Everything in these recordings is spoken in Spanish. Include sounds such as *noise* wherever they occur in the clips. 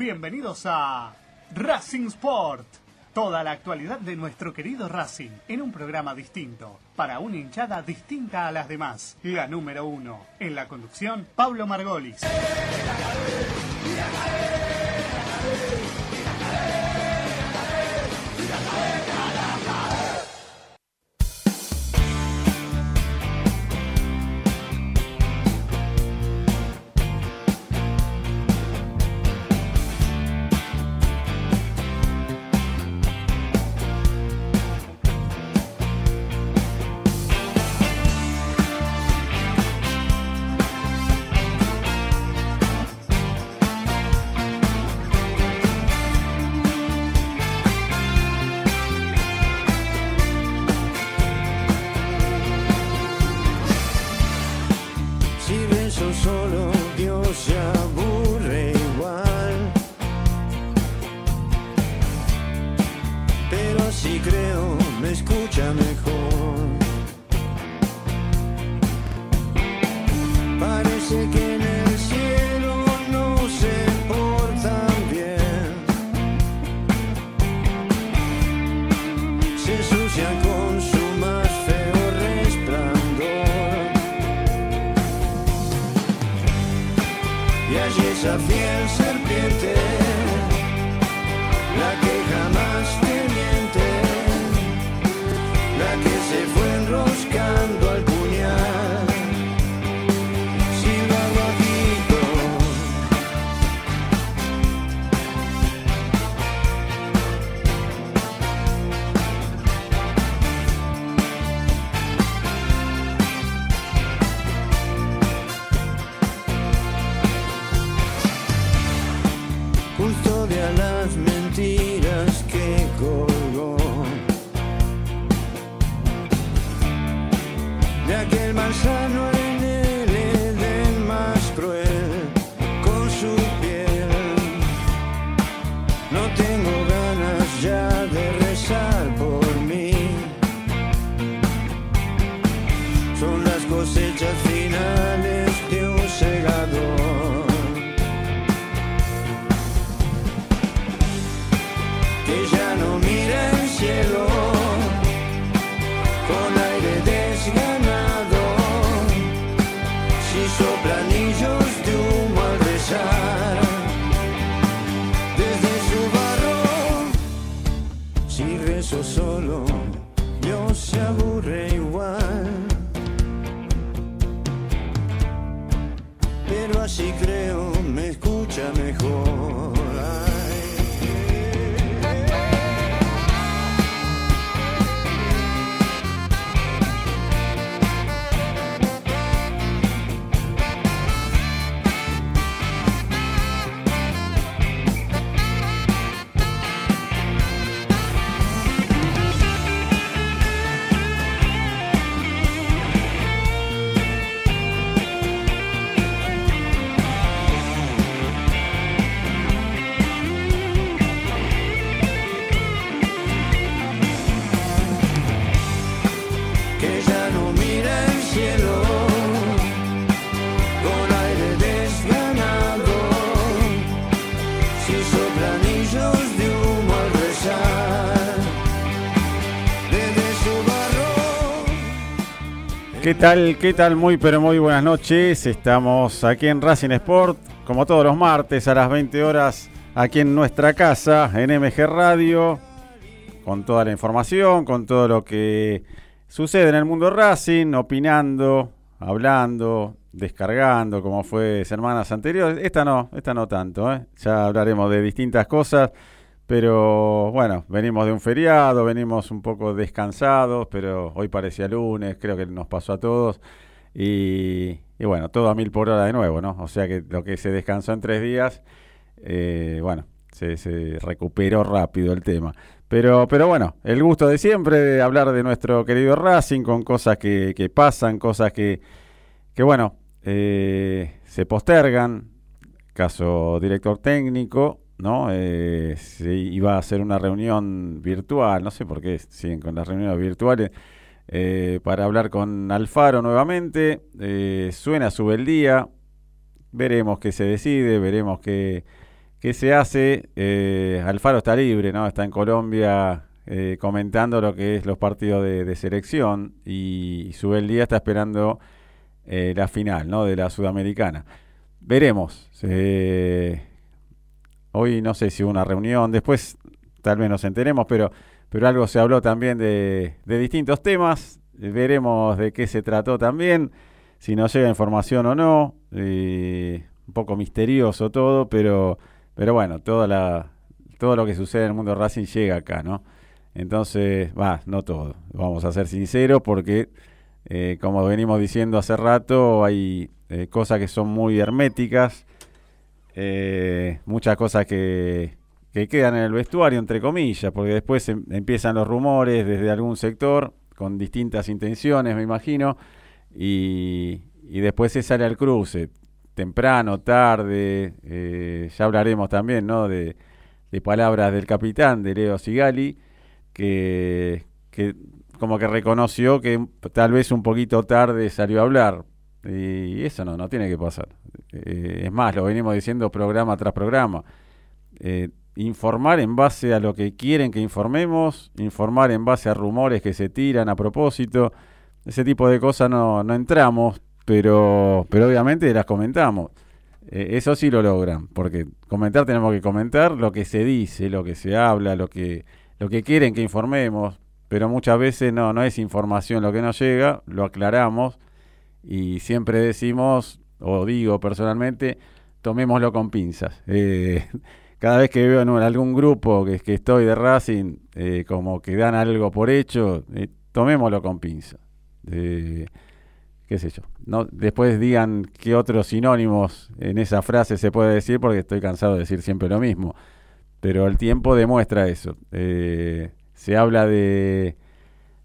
Bienvenidos a Racing Sport. Toda la actualidad de nuestro querido Racing en un programa distinto, para una hinchada distinta a las demás. La número uno. En la conducción, Pablo Margolis. ¿Qué tal? ¿Qué tal? Muy pero muy buenas noches. Estamos aquí en Racing Sport, como todos los martes a las 20 horas, aquí en nuestra casa, en MG Radio, con toda la información, con todo lo que sucede en el mundo Racing, opinando, hablando, descargando, como fue semanas anteriores. Esta no, esta no tanto, ¿eh? ya hablaremos de distintas cosas. Pero bueno, venimos de un feriado, venimos un poco descansados, pero hoy parecía lunes, creo que nos pasó a todos. Y, bueno, todo a mil por hora de nuevo, ¿no? O sea que lo que se descansó en tres días, eh, bueno, se, recuperó rápido el tema. Pero, pero bueno, el gusto de siempre de hablar de nuestro querido Racing con cosas que, pasan, cosas que, que bueno, eh, se postergan. Caso director técnico, ¿no? Eh, se iba a hacer una reunión virtual, no sé por qué siguen con las reuniones virtuales, eh, para hablar con Alfaro nuevamente. Eh, suena, sube el día, veremos qué se decide, veremos qué, que se hace. Alfaro está libre, ¿no? Está en Colombia comentando lo que es los partidos de, selección y el Día está esperando la final, ¿no? De la Sudamericana. Veremos. Hoy no sé si hubo una reunión, después tal vez nos enteremos, pero, pero algo se habló también de, de distintos temas. Veremos de qué se trató también, si nos llega información o no. un poco misterioso todo, pero pero bueno, toda la, todo lo que sucede en el mundo Racing llega acá, ¿no? Entonces, va, no todo. Vamos a ser sinceros porque, eh, como venimos diciendo hace rato, hay eh, cosas que son muy herméticas, eh, muchas cosas que, que, quedan en el vestuario, entre comillas, porque después em, empiezan los rumores desde algún sector, con distintas intenciones, me imagino, y, y después se sale al cruce temprano, tarde, eh, ya hablaremos también ¿no? de, palabras del capitán, de Leo Sigali, que, que como que reconoció que tal vez un poquito tarde salió a hablar. Y eso no, no tiene que pasar. Eh, es más, lo venimos diciendo programa tras programa. Eh, informar en base a lo que quieren que informemos, informar en base a rumores que se tiran a propósito, ese tipo de cosas no, no entramos pero, pero obviamente las comentamos. Eh, eso sí lo logran, porque comentar tenemos que comentar lo que se dice, lo que se habla, lo que, lo que quieren que informemos, pero muchas veces no, no es información lo que nos llega, lo aclaramos y siempre decimos, o digo personalmente, tomémoslo con pinzas. *laughs* Eh, cada vez que veo en algún grupo que, que estoy de Racing, eh, como que dan algo por hecho, tomémoslo con pinzas qué sé yo. No, después digan qué otros sinónimos en esa frase se puede decir, porque estoy cansado de decir siempre lo mismo. Pero el tiempo demuestra eso. Eh, se habla de,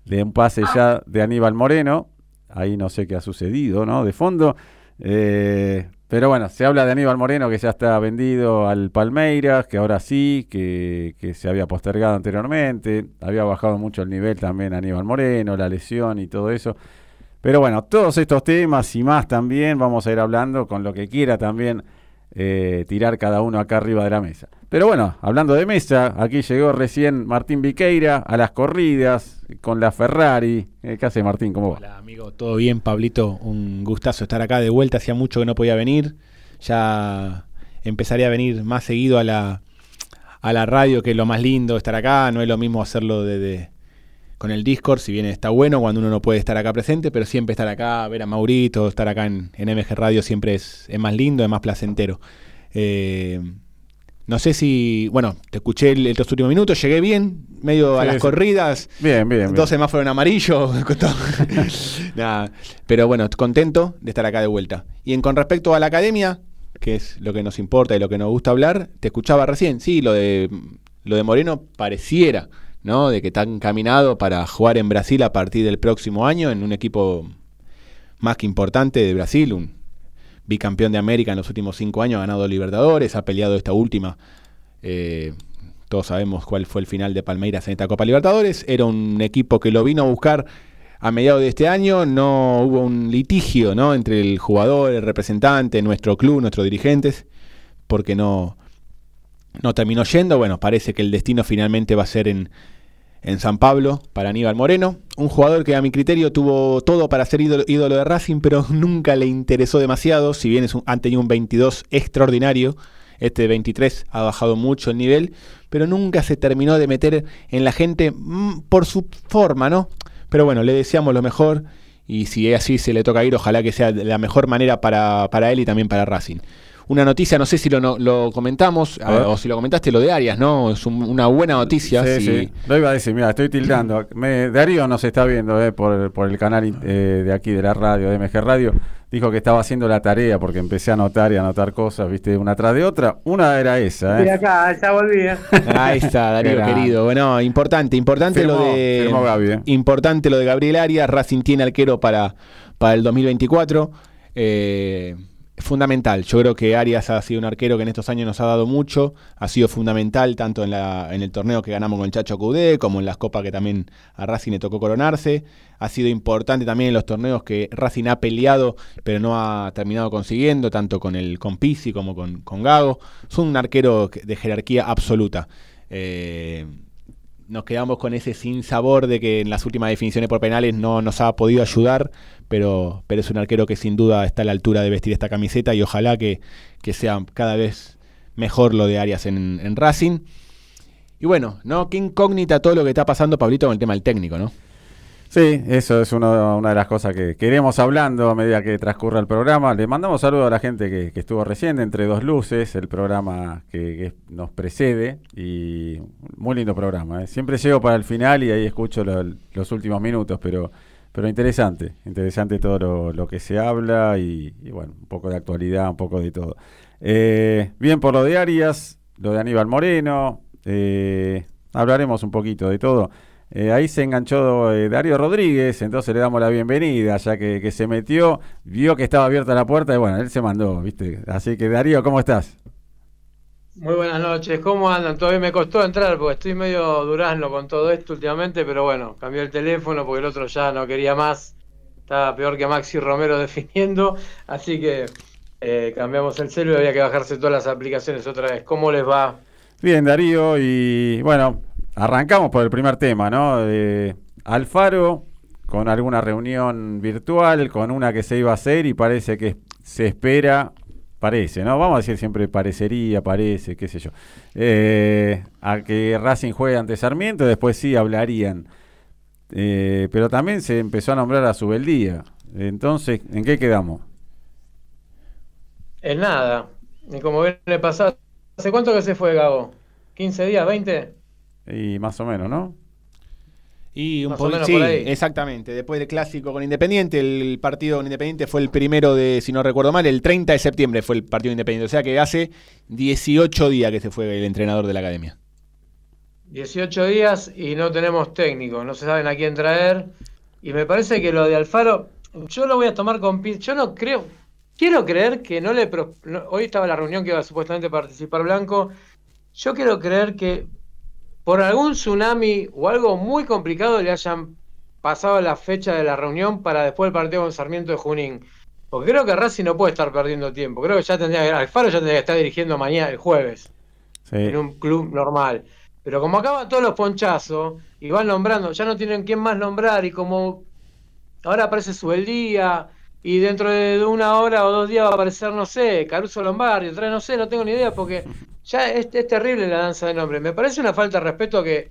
de un pase ya de Aníbal Moreno. Ahí no sé qué ha sucedido, ¿no? De fondo. Eh, pero bueno, se habla de Aníbal Moreno que ya está vendido al Palmeiras, que ahora sí, que, que, se había postergado anteriormente. Había bajado mucho el nivel también Aníbal Moreno, la lesión y todo eso. Pero bueno, todos estos temas y más también vamos a ir hablando con lo que quiera también eh, tirar cada uno acá arriba de la mesa. Pero bueno, hablando de mesa, aquí llegó recién Martín Viqueira a las corridas con la Ferrari. Eh, ¿Qué hace Martín? ¿Cómo va? Hola amigo, todo bien Pablito, un gustazo estar acá de vuelta, hacía mucho que no podía venir, ya empezaría a venir más seguido a la, a la radio, que es lo más lindo estar acá, no es lo mismo hacerlo desde con el Discord, si bien está bueno cuando uno no puede estar acá presente, pero siempre estar acá, ver a Maurito, estar acá en, MG Radio siempre es, más lindo, es más placentero. Eh, no sé si, bueno, te escuché el, los últimos minutos, llegué bien, medio a las corridas. Bien, bien. Dos semáforos en amarillo. *laughs* *laughs* Nada, pero bueno, contento de estar acá de vuelta. Y en, con respecto a la academia, que es lo que nos importa y lo que nos gusta hablar, te escuchaba recién, sí, lo de, lo de Moreno pareciera ¿no? De que está encaminado para jugar en Brasil a partir del próximo año en un equipo más que importante de Brasil, un bicampeón de América en los últimos cinco años, ha ganado Libertadores, ha peleado esta última. Eh, todos sabemos cuál fue el final de Palmeiras en esta Copa Libertadores. Era un equipo que lo vino a buscar a mediados de este año. No hubo un litigio ¿no? entre el jugador, el representante, nuestro club, nuestros dirigentes, porque no, no terminó yendo. Bueno, parece que el destino finalmente va a ser en, en San Pablo para Aníbal Moreno. Un jugador que a mi criterio tuvo todo para ser ídolo, de Racing, pero *laughs* nunca le interesó demasiado. Si bien es un, han tenido un 22 extraordinario, este 23 ha bajado mucho el nivel, pero nunca se terminó de meter en la gente mm, por su forma, ¿no? Pero bueno, le deseamos lo mejor y si es así se le toca ir, ojalá que sea la mejor manera para, para él y también para Racing una noticia, no sé si lo, lo comentamos o si lo comentaste, lo de Arias, ¿no? Es una buena noticia. Sí, sí. Lo iba a decir, mira, estoy tildando. Me, Darío nos está viendo eh, por, por el canal eh, de aquí de la radio, de MG Radio. Dijo que estaba haciendo la tarea porque empecé a anotar y a anotar cosas, viste, una tras de otra. Una era esa. ¿eh? acá, ya volví. *laughs* Ahí está, Darío querido. Bueno, importante, importante lo de. ¿eh? Importante lo de Gabriel Arias. Racing tiene arquero para, para el 2024. Eh fundamental. Yo creo que Arias ha sido un arquero que en estos años nos ha dado mucho, ha sido fundamental tanto en, la, en el torneo que ganamos con Chacho Cudé, como en las copas que también a Racing le tocó coronarse. Ha sido importante también en los torneos que Racing ha peleado, pero no ha terminado consiguiendo, tanto con el con como con, con Gago. Es un arquero de jerarquía absoluta. Eh, nos quedamos con ese sin sabor de que en las últimas definiciones por penales no nos ha podido ayudar, pero, pero es un arquero que sin duda está a la altura de vestir esta camiseta y ojalá que, sea cada vez mejor lo de Arias en, Racing. Y bueno, ¿no? Qué incógnita todo lo que está pasando, Pablito, con el tema del técnico, ¿no? Sí, eso es una de las cosas que queremos hablando a medida que transcurra el programa. Le mandamos saludos a la gente que, estuvo recién Entre Dos Luces, el programa que, nos precede. Y muy lindo programa. ¿eh? Siempre llego para el final y ahí escucho los últimos minutos, pero, pero interesante. Interesante todo lo, que se habla y, bueno, un poco de actualidad, un poco de todo. Eh, bien, por lo de Arias, lo de Aníbal Moreno, eh, hablaremos un poquito de todo. Eh, ahí se enganchó eh, Darío Rodríguez, entonces le damos la bienvenida, ya que, se metió, vio que estaba abierta la puerta y bueno, él se mandó, ¿viste? Así que Darío, ¿cómo estás? Muy buenas noches, ¿cómo andan? Todavía me costó entrar porque estoy medio durazno con todo esto últimamente, pero bueno, cambié el teléfono porque el otro ya no quería más, estaba peor que Maxi Romero *laughs* definiendo, así que eh, cambiamos el celular y había que bajarse todas las aplicaciones otra vez. ¿Cómo les va? Bien, Darío, y bueno, Arrancamos por el primer tema, ¿no? Alfaro con alguna reunión virtual, con una que se iba a hacer y parece que se espera, parece, ¿no? Vamos a decir siempre parecería, parece, qué sé yo, eh, a que Racing juegue ante Sarmiento, después sí hablarían. Eh, pero también se empezó a nombrar a Subeldía. Entonces, ¿en qué quedamos? En nada. Y como viene pasado, ¿hace cuánto que se fue, Gabo? ¿15 días? ¿20? Y más o menos, ¿no? Y un poco, sí, exactamente. Después del clásico con Independiente, el partido con Independiente fue el primero de, si no recuerdo mal, el 30 de septiembre fue el partido Independiente. O sea que hace 18 días que se fue el entrenador de la academia. 18 días y no tenemos técnico, no se saben a quién traer. Y me parece que lo de Alfaro, yo lo voy a tomar con Yo no creo, quiero creer que no le. hoy estaba la reunión que iba a supuestamente participar Blanco. Yo quiero creer que por algún tsunami o algo muy complicado le hayan pasado la fecha de la reunión para después del partido con Sarmiento de Junín. Porque creo que Racing no puede estar perdiendo tiempo. Creo que ya tendría que, Alfaro ya tendría que estar dirigiendo mañana, el jueves, en un club normal. Pero como acaban todos los ponchazos y van nombrando, ya no tienen quién más nombrar y como ahora aparece Subeldía y dentro de una hora o dos días va a aparecer, no sé, Caruso Lombardi, otra no sé, no tengo ni idea porque *laughs* ya es, terrible la danza de nombres. Me parece una falta de respeto que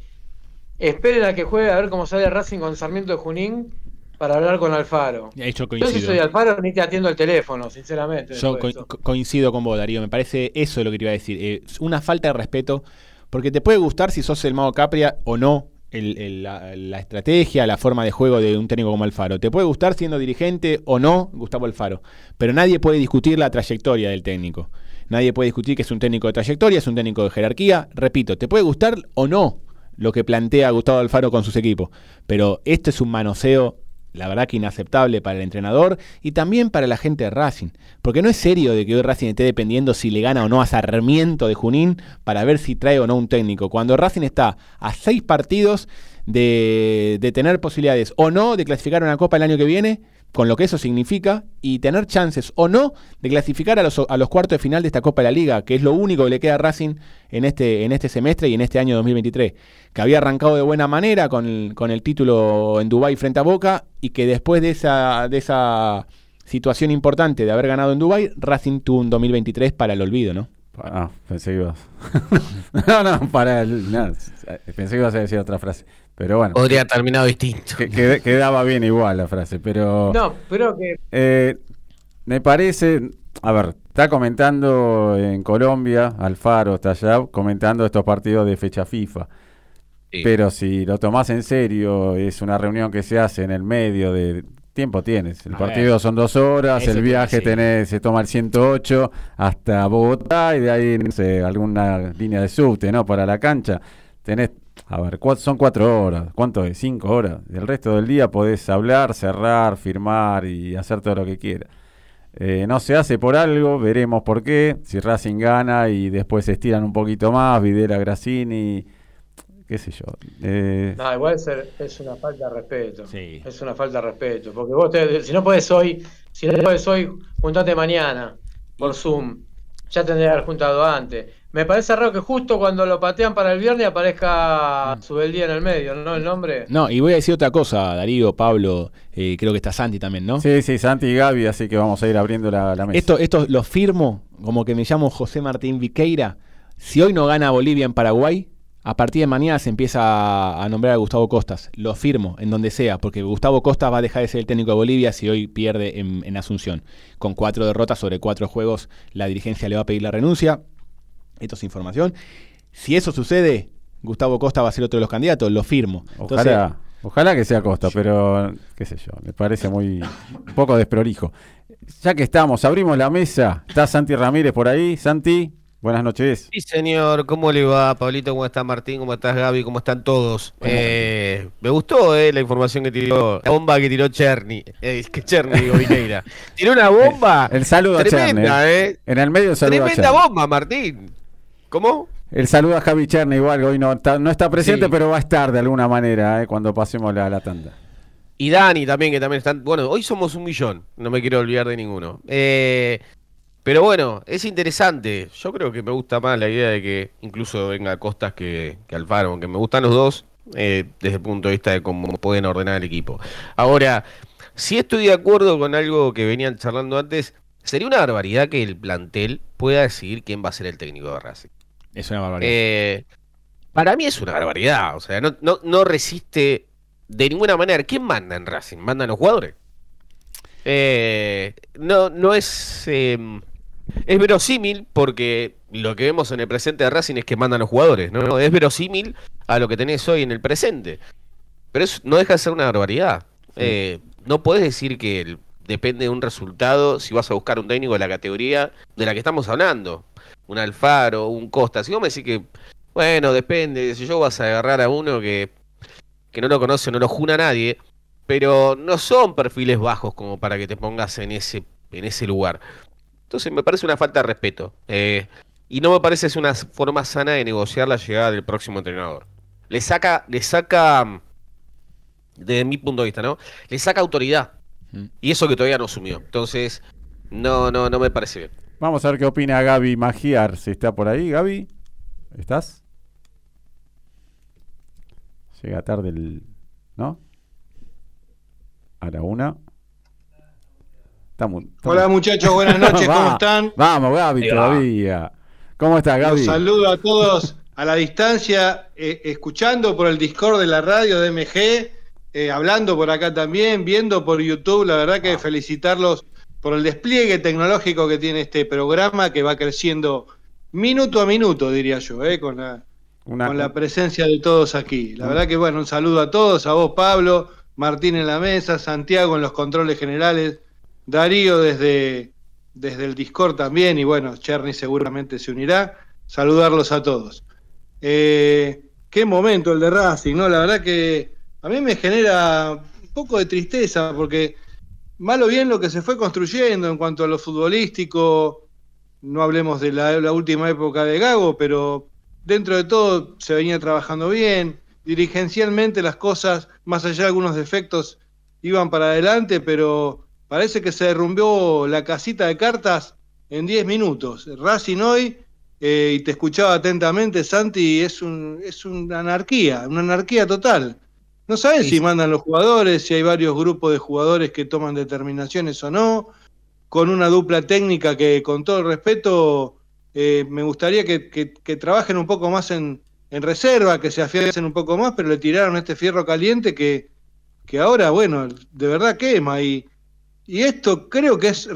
esperen a que juegue a ver cómo sale Racing con Sarmiento de Junín para hablar con Alfaro. Yo, yo si soy Alfaro ni te atiendo el teléfono, sinceramente. Yo coincido con vos, Darío. Me parece eso lo que te iba a decir. Eh, una falta de respeto, porque te puede gustar si sos el mago Capria o no la, la, estrategia, la forma de juego de un técnico como Alfaro. Te puede gustar siendo dirigente o no Gustavo Alfaro, pero nadie puede discutir la trayectoria del técnico. Nadie puede discutir que es un técnico de trayectoria, es un técnico de jerarquía. Repito, te puede gustar o no lo que plantea Gustavo Alfaro con sus equipos, pero esto es un manoseo, la verdad que inaceptable para el entrenador y también para la gente de Racing, porque no es serio de que hoy Racing esté dependiendo si le gana o no a Sarmiento de Junín para ver si trae o no un técnico, cuando Racing está a seis partidos de, tener posibilidades o no de clasificar una copa el año que viene con lo que eso significa y tener chances o no de clasificar a los, a los cuartos de final de esta Copa de la Liga, que es lo único que le queda a Racing en este, en este semestre y en este año 2023, que había arrancado de buena manera con el, con el título en Dubái frente a Boca y que después de esa, de esa situación importante de haber ganado en Dubái, Racing tuvo un 2023 para el olvido, ¿no? Ah, pensé que ibas. *laughs* no, no, para el. pensé que ibas a decir otra frase. Pero bueno. Podría haber terminado distinto. quedaba bien igual la frase, pero. No, pero que. Eh, me parece. A ver, está comentando en Colombia, Alfaro está allá, comentando estos partidos de fecha FIFA. Pero si lo tomás en serio, es una reunión que se hace en el medio de. Tiempo tienes. El partido son dos horas, el viaje tenés, se toma el 108 hasta Bogotá y de ahí, no sé, alguna línea de subte, ¿no? Para la cancha. Tenés a ver, son cuatro horas. ¿Cuánto es? Cinco horas. El resto del día podés hablar, cerrar, firmar y hacer todo lo que quieras. Eh, no se hace por algo, veremos por qué. Si Racing gana y después se estiran un poquito más, Videla, Grassini, qué sé yo. Eh, No, igual es, es una falta de respeto. Sí. Es una falta de respeto. Porque vos, te- si no puedes hoy, si no puedes hoy, juntate mañana por Zoom. Ya tendría que haber juntado antes. Me parece raro que justo cuando lo patean para el viernes aparezca Subeldía en el medio, ¿no? El nombre. No, y voy a decir otra cosa, Darío, Pablo, eh, creo que está Santi también, ¿no? Sí, sí, Santi y Gaby, así que vamos a ir abriendo la, la mesa. Esto, esto lo firmo, como que me llamo José Martín Viqueira. Si hoy no gana Bolivia en Paraguay, a partir de mañana se empieza a, a nombrar a Gustavo Costas. Lo firmo, en donde sea, porque Gustavo Costas va a dejar de ser el técnico de Bolivia si hoy pierde en, en Asunción. Con cuatro derrotas sobre cuatro juegos, la dirigencia le va a pedir la renuncia. Esto es información. Si eso sucede, Gustavo Costa va a ser otro de los candidatos, lo firmo. Entonces, Ojalá, ojalá que sea Costa, pero qué sé yo, me parece muy un poco desprolijo. Ya que estamos, abrimos la mesa. Está Santi Ramírez por ahí. Santi, buenas noches. Sí, señor, ¿cómo le va, Pablito? ¿Cómo está Martín? ¿Cómo estás, Gaby? ¿Cómo están todos? Eh, me gustó eh, la información que tiró, la bomba que tiró Cherny, eh, que Cherny, digo, Viqueira. *laughs* Tiró una bomba El saludo a tremenda, Cherne. ¿eh? En el medio el saludo a Tremenda Cherne. bomba, Martín. ¿Cómo? El saludo a Javi Cherne igual, hoy no está, no está presente, Sí. pero va a estar de alguna manera eh, cuando pasemos la, la tanda. Y Dani también, que también están. Bueno, hoy somos un millón, no me quiero olvidar de ninguno. Eh, pero bueno, es interesante. Yo creo que me gusta más la idea de que incluso venga Costas que, que Alfaro, aunque me gustan los dos eh, desde el punto de vista de cómo pueden ordenar el equipo. Ahora, si estoy de acuerdo con algo que venían charlando antes, sería una barbaridad que el plantel pueda decidir quién va a ser el técnico de Racing. Es una barbaridad. Eh, para mí es una barbaridad. O sea, no, no, no resiste de ninguna manera. ¿Quién manda en Racing? ¿Mandan los jugadores? Eh, no, no es. eh, es verosímil porque lo que vemos en el presente de Racing es que mandan los jugadores. No, es verosímil a lo que tenés hoy en el presente. Pero eso no deja de ser una barbaridad. Eh, no podés decir que depende de un resultado si vas a buscar un técnico de la categoría de la que estamos hablando. Un Alfaro, un Costa. Si vos me decís que, bueno, depende, si yo vas a agarrar a uno que, que no lo conoce, no lo juna nadie, pero no son perfiles bajos como para que te pongas en ese, en ese lugar. Entonces me parece una falta de respeto. eh, y no me parece es una forma sana de negociar la llegada del próximo entrenador. Le saca, le saca, desde mi punto de vista, ¿no? Le saca autoridad. Mm. Y eso que todavía no asumió. Entonces, no, no, no me parece bien. Vamos a ver qué opina Gaby Magiar, si está por ahí. Gaby, ¿estás? Llega tarde el... ¿No? A la una. Estamos, estamos- Hola muchachos, buenas *laughs* noches, ¿cómo están? Vamos, Gaby, todavía. ¿Cómo estás, Los Gaby? saludo a todos a la distancia, eh, escuchando por el Discord de la radio de MG, eh, hablando por acá también, viendo por YouTube. La verdad que felicitarlos por el despliegue tecnológico que tiene este programa, que va creciendo minuto a minuto, diría yo, eh, con la, Una- con la presencia de todos aquí. La verdad que bueno, un saludo a todos, a vos Pablo, Martín en la mesa, Santiago en los controles generales, Darío desde, desde el Discord también, y bueno, Cherny seguramente se unirá. Saludarlos a todos. Eh, qué momento el de Racing, ¿no? La verdad que a mí me genera un poco de tristeza, porque malo bien lo que se fue construyendo en cuanto a lo futbolístico, no hablemos de la, la última época de Gago, pero dentro de todo se venía trabajando bien, dirigencialmente las cosas, más allá de algunos defectos, iban para adelante, pero parece que se derrumbió la casita de cartas en 10 minutos. Racing hoy, eh, y te escuchaba atentamente, Santi, es, un, es una anarquía, una anarquía total. No sabes si mandan los jugadores, si hay varios grupos de jugadores que toman determinaciones o no, con una dupla técnica que, con todo el respeto, eh, me gustaría que, que- que trabajen un poco más en, en reserva, que se afiancen un poco más, pero le tiraron este fierro caliente que, que ahora, bueno, de verdad quema. Y, y esto creo que es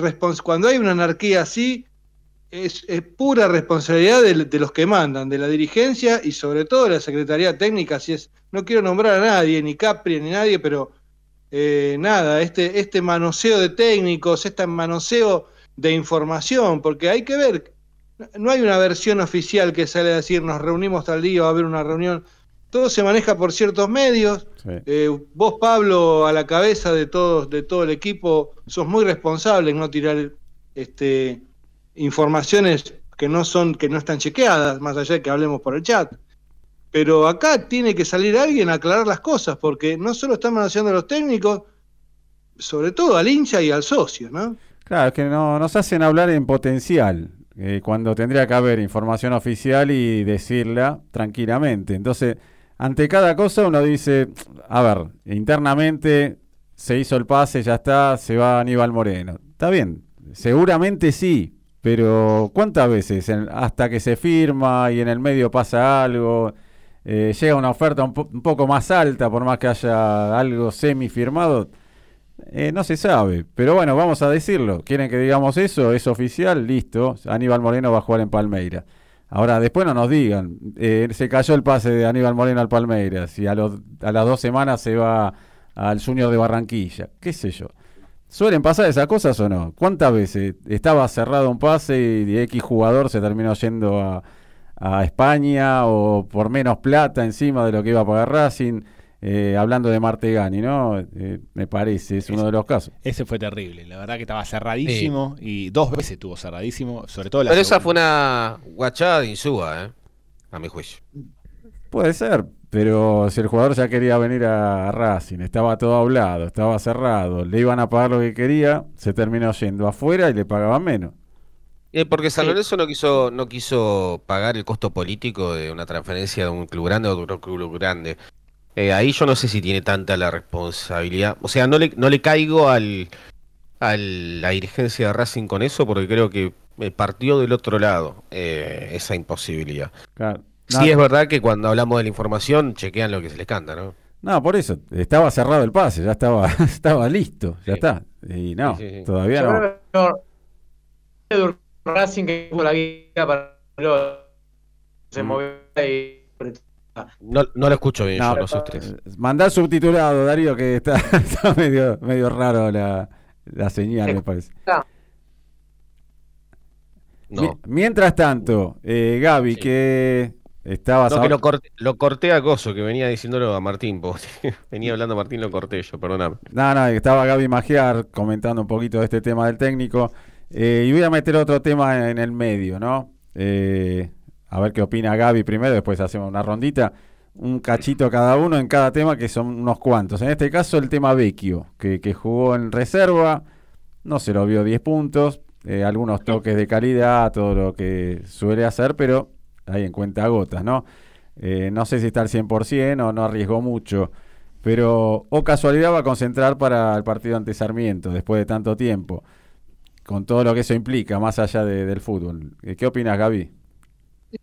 cuando hay una anarquía así, es, es pura responsabilidad de, de los que mandan, de la dirigencia y sobre todo de la Secretaría Técnica. Si es, no quiero nombrar a nadie, ni Capri, ni nadie, pero eh, nada, este, este manoseo de técnicos, este manoseo de información, porque hay que ver, no hay una versión oficial que sale a decir nos reunimos tal día, va a haber una reunión. Todo se maneja por ciertos medios. Sí. Eh, vos, Pablo, a la cabeza de todos, de todo el equipo, sos muy responsable en no tirar este, informaciones que no son, que no están chequeadas, más allá de que hablemos por el chat. Pero acá tiene que salir alguien a aclarar las cosas, porque no solo estamos haciendo los técnicos, sobre todo al hincha y al socio, ¿no? Claro, es que no, nos hacen hablar en potencial, eh, cuando tendría que haber información oficial y decirla tranquilamente. Entonces, ante cada cosa uno dice, a ver, internamente se hizo el pase, ya está, se va Aníbal Moreno. Está bien, seguramente sí, pero ¿cuántas veces hasta que se firma y en el medio pasa algo? Eh, llega una oferta un, un, poco más alta, por más que haya algo semi firmado, eh, no se sabe. Pero bueno, vamos a decirlo. ¿Quieren que digamos eso? Es oficial, listo. Aníbal Moreno va a jugar en Palmeiras. Ahora, después no nos digan, eh, se cayó el pase de Aníbal Moreno al Palmeiras y a, los, a las dos semanas se va al Junior de Barranquilla, qué sé yo. ¿Suelen pasar esas cosas o no? ¿Cuántas veces estaba cerrado un pase y de X jugador se terminó yendo a, a España o por menos plata encima de lo que iba a pagar Racing? Eh, hablando de Martegani, ¿no? Eh, me parece, es uno de los casos. Ese fue terrible, la verdad que estaba cerradísimo y dos veces estuvo cerradísimo, sobre todo la Pero segunda. esa fue una guachada de Insúa, ¿eh? A mi juicio. Puede ser, pero si el jugador ya quería venir a Racing, estaba todo hablado, estaba cerrado, le iban a pagar lo que quería, se terminó yendo afuera y le pagaban menos. Eh, porque San Lorenzo no quiso, no quiso pagar el costo político de una transferencia de un club grande a otro club grande. Eh, ahí yo no sé si tiene tanta la responsabilidad. O sea, no le, no le caigo al, a la dirigencia de Racing con eso porque creo que partió del otro lado eh, esa imposibilidad. Claro. Sí, No, es verdad que cuando hablamos de la información chequean lo que se les canta, ¿no? No, por eso, estaba cerrado el pase, ya estaba, *laughs* estaba listo, ya Sí. está. Y no, Sí, sí, sí. todavía Yo no. creo que no- Edu Racing que tuvo la guía para se Mm. movió y No, no lo escucho bien No, yo, no sé ustedes. Mandá subtitulado, Darío, que está, *laughs* está medio, medio raro la, la señal, me parece. No. Mi- Mientras tanto, eh, Gaby, Sí. que No, que lo corté, lo corté a Coso, que venía diciéndolo a Martín. *laughs* venía hablando a Martín, lo corté yo, perdóname. No, no, estaba Gaby Magiar comentando un poquito de este tema del técnico. Eh, y voy a meter otro tema en el medio, ¿no? Eh, a ver qué opina Gaby primero, después hacemos una rondita. Un cachito cada uno en cada tema, que son unos cuantos. En este caso, el tema Vecchio, que, que jugó en reserva, no se lo vio 10 puntos, eh, algunos toques de calidad, todo lo que suele hacer, pero ahí en cuenta gotas, ¿no? Eh, no sé si está al 100% o no arriesgó mucho. Pero, o casualidad, va a concentrar para el partido ante Sarmiento después de tanto tiempo, con todo lo que eso implica, más allá de- del fútbol. Eh, ¿Qué opinas, Gaby?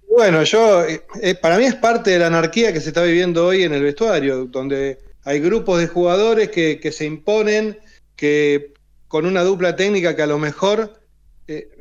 Bueno, yo, eh, para mí es parte de la anarquía que se está viviendo hoy en el vestuario, donde hay grupos de jugadores que, se imponen, que con una dupla técnica que a lo mejor,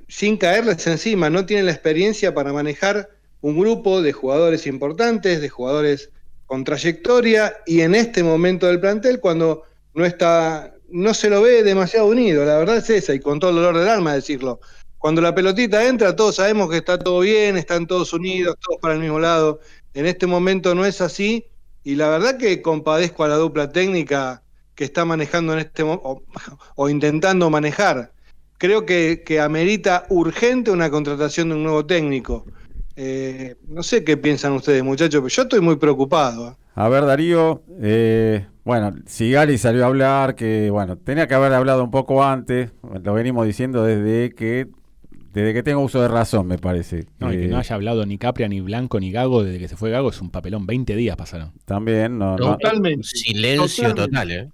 sin caerles encima, no tienen la experiencia para manejar un grupo de jugadores importantes, de jugadores con trayectoria, y en este momento del plantel, cuando no está, no se lo ve demasiado unido, la verdad es esa, y con todo el dolor del alma decirlo. Cuando la pelotita entra, todos sabemos que está todo bien, están todos unidos, todos para el mismo lado. En este momento no es así, y la verdad que compadezco a la dupla técnica que está manejando en este momento, o, *laughs* o intentando manejar. Creo que, que amerita urgente una contratación de un nuevo técnico. Eh, no sé qué piensan ustedes, muchachos, pero yo estoy muy preocupado. ¿eh? A ver, Darío, eh, bueno, Sigali salió a hablar que, bueno, tenía que haber hablado un poco antes, lo venimos diciendo desde que, desde que tengo uso de razón, me parece. No, y que no haya hablado ni Capria, ni Blanco, ni Gago desde que se fue Gago es un papelón. 20 días pasaron. También, no, no, Totalmente. Silencio Totalmente. total, ¿eh?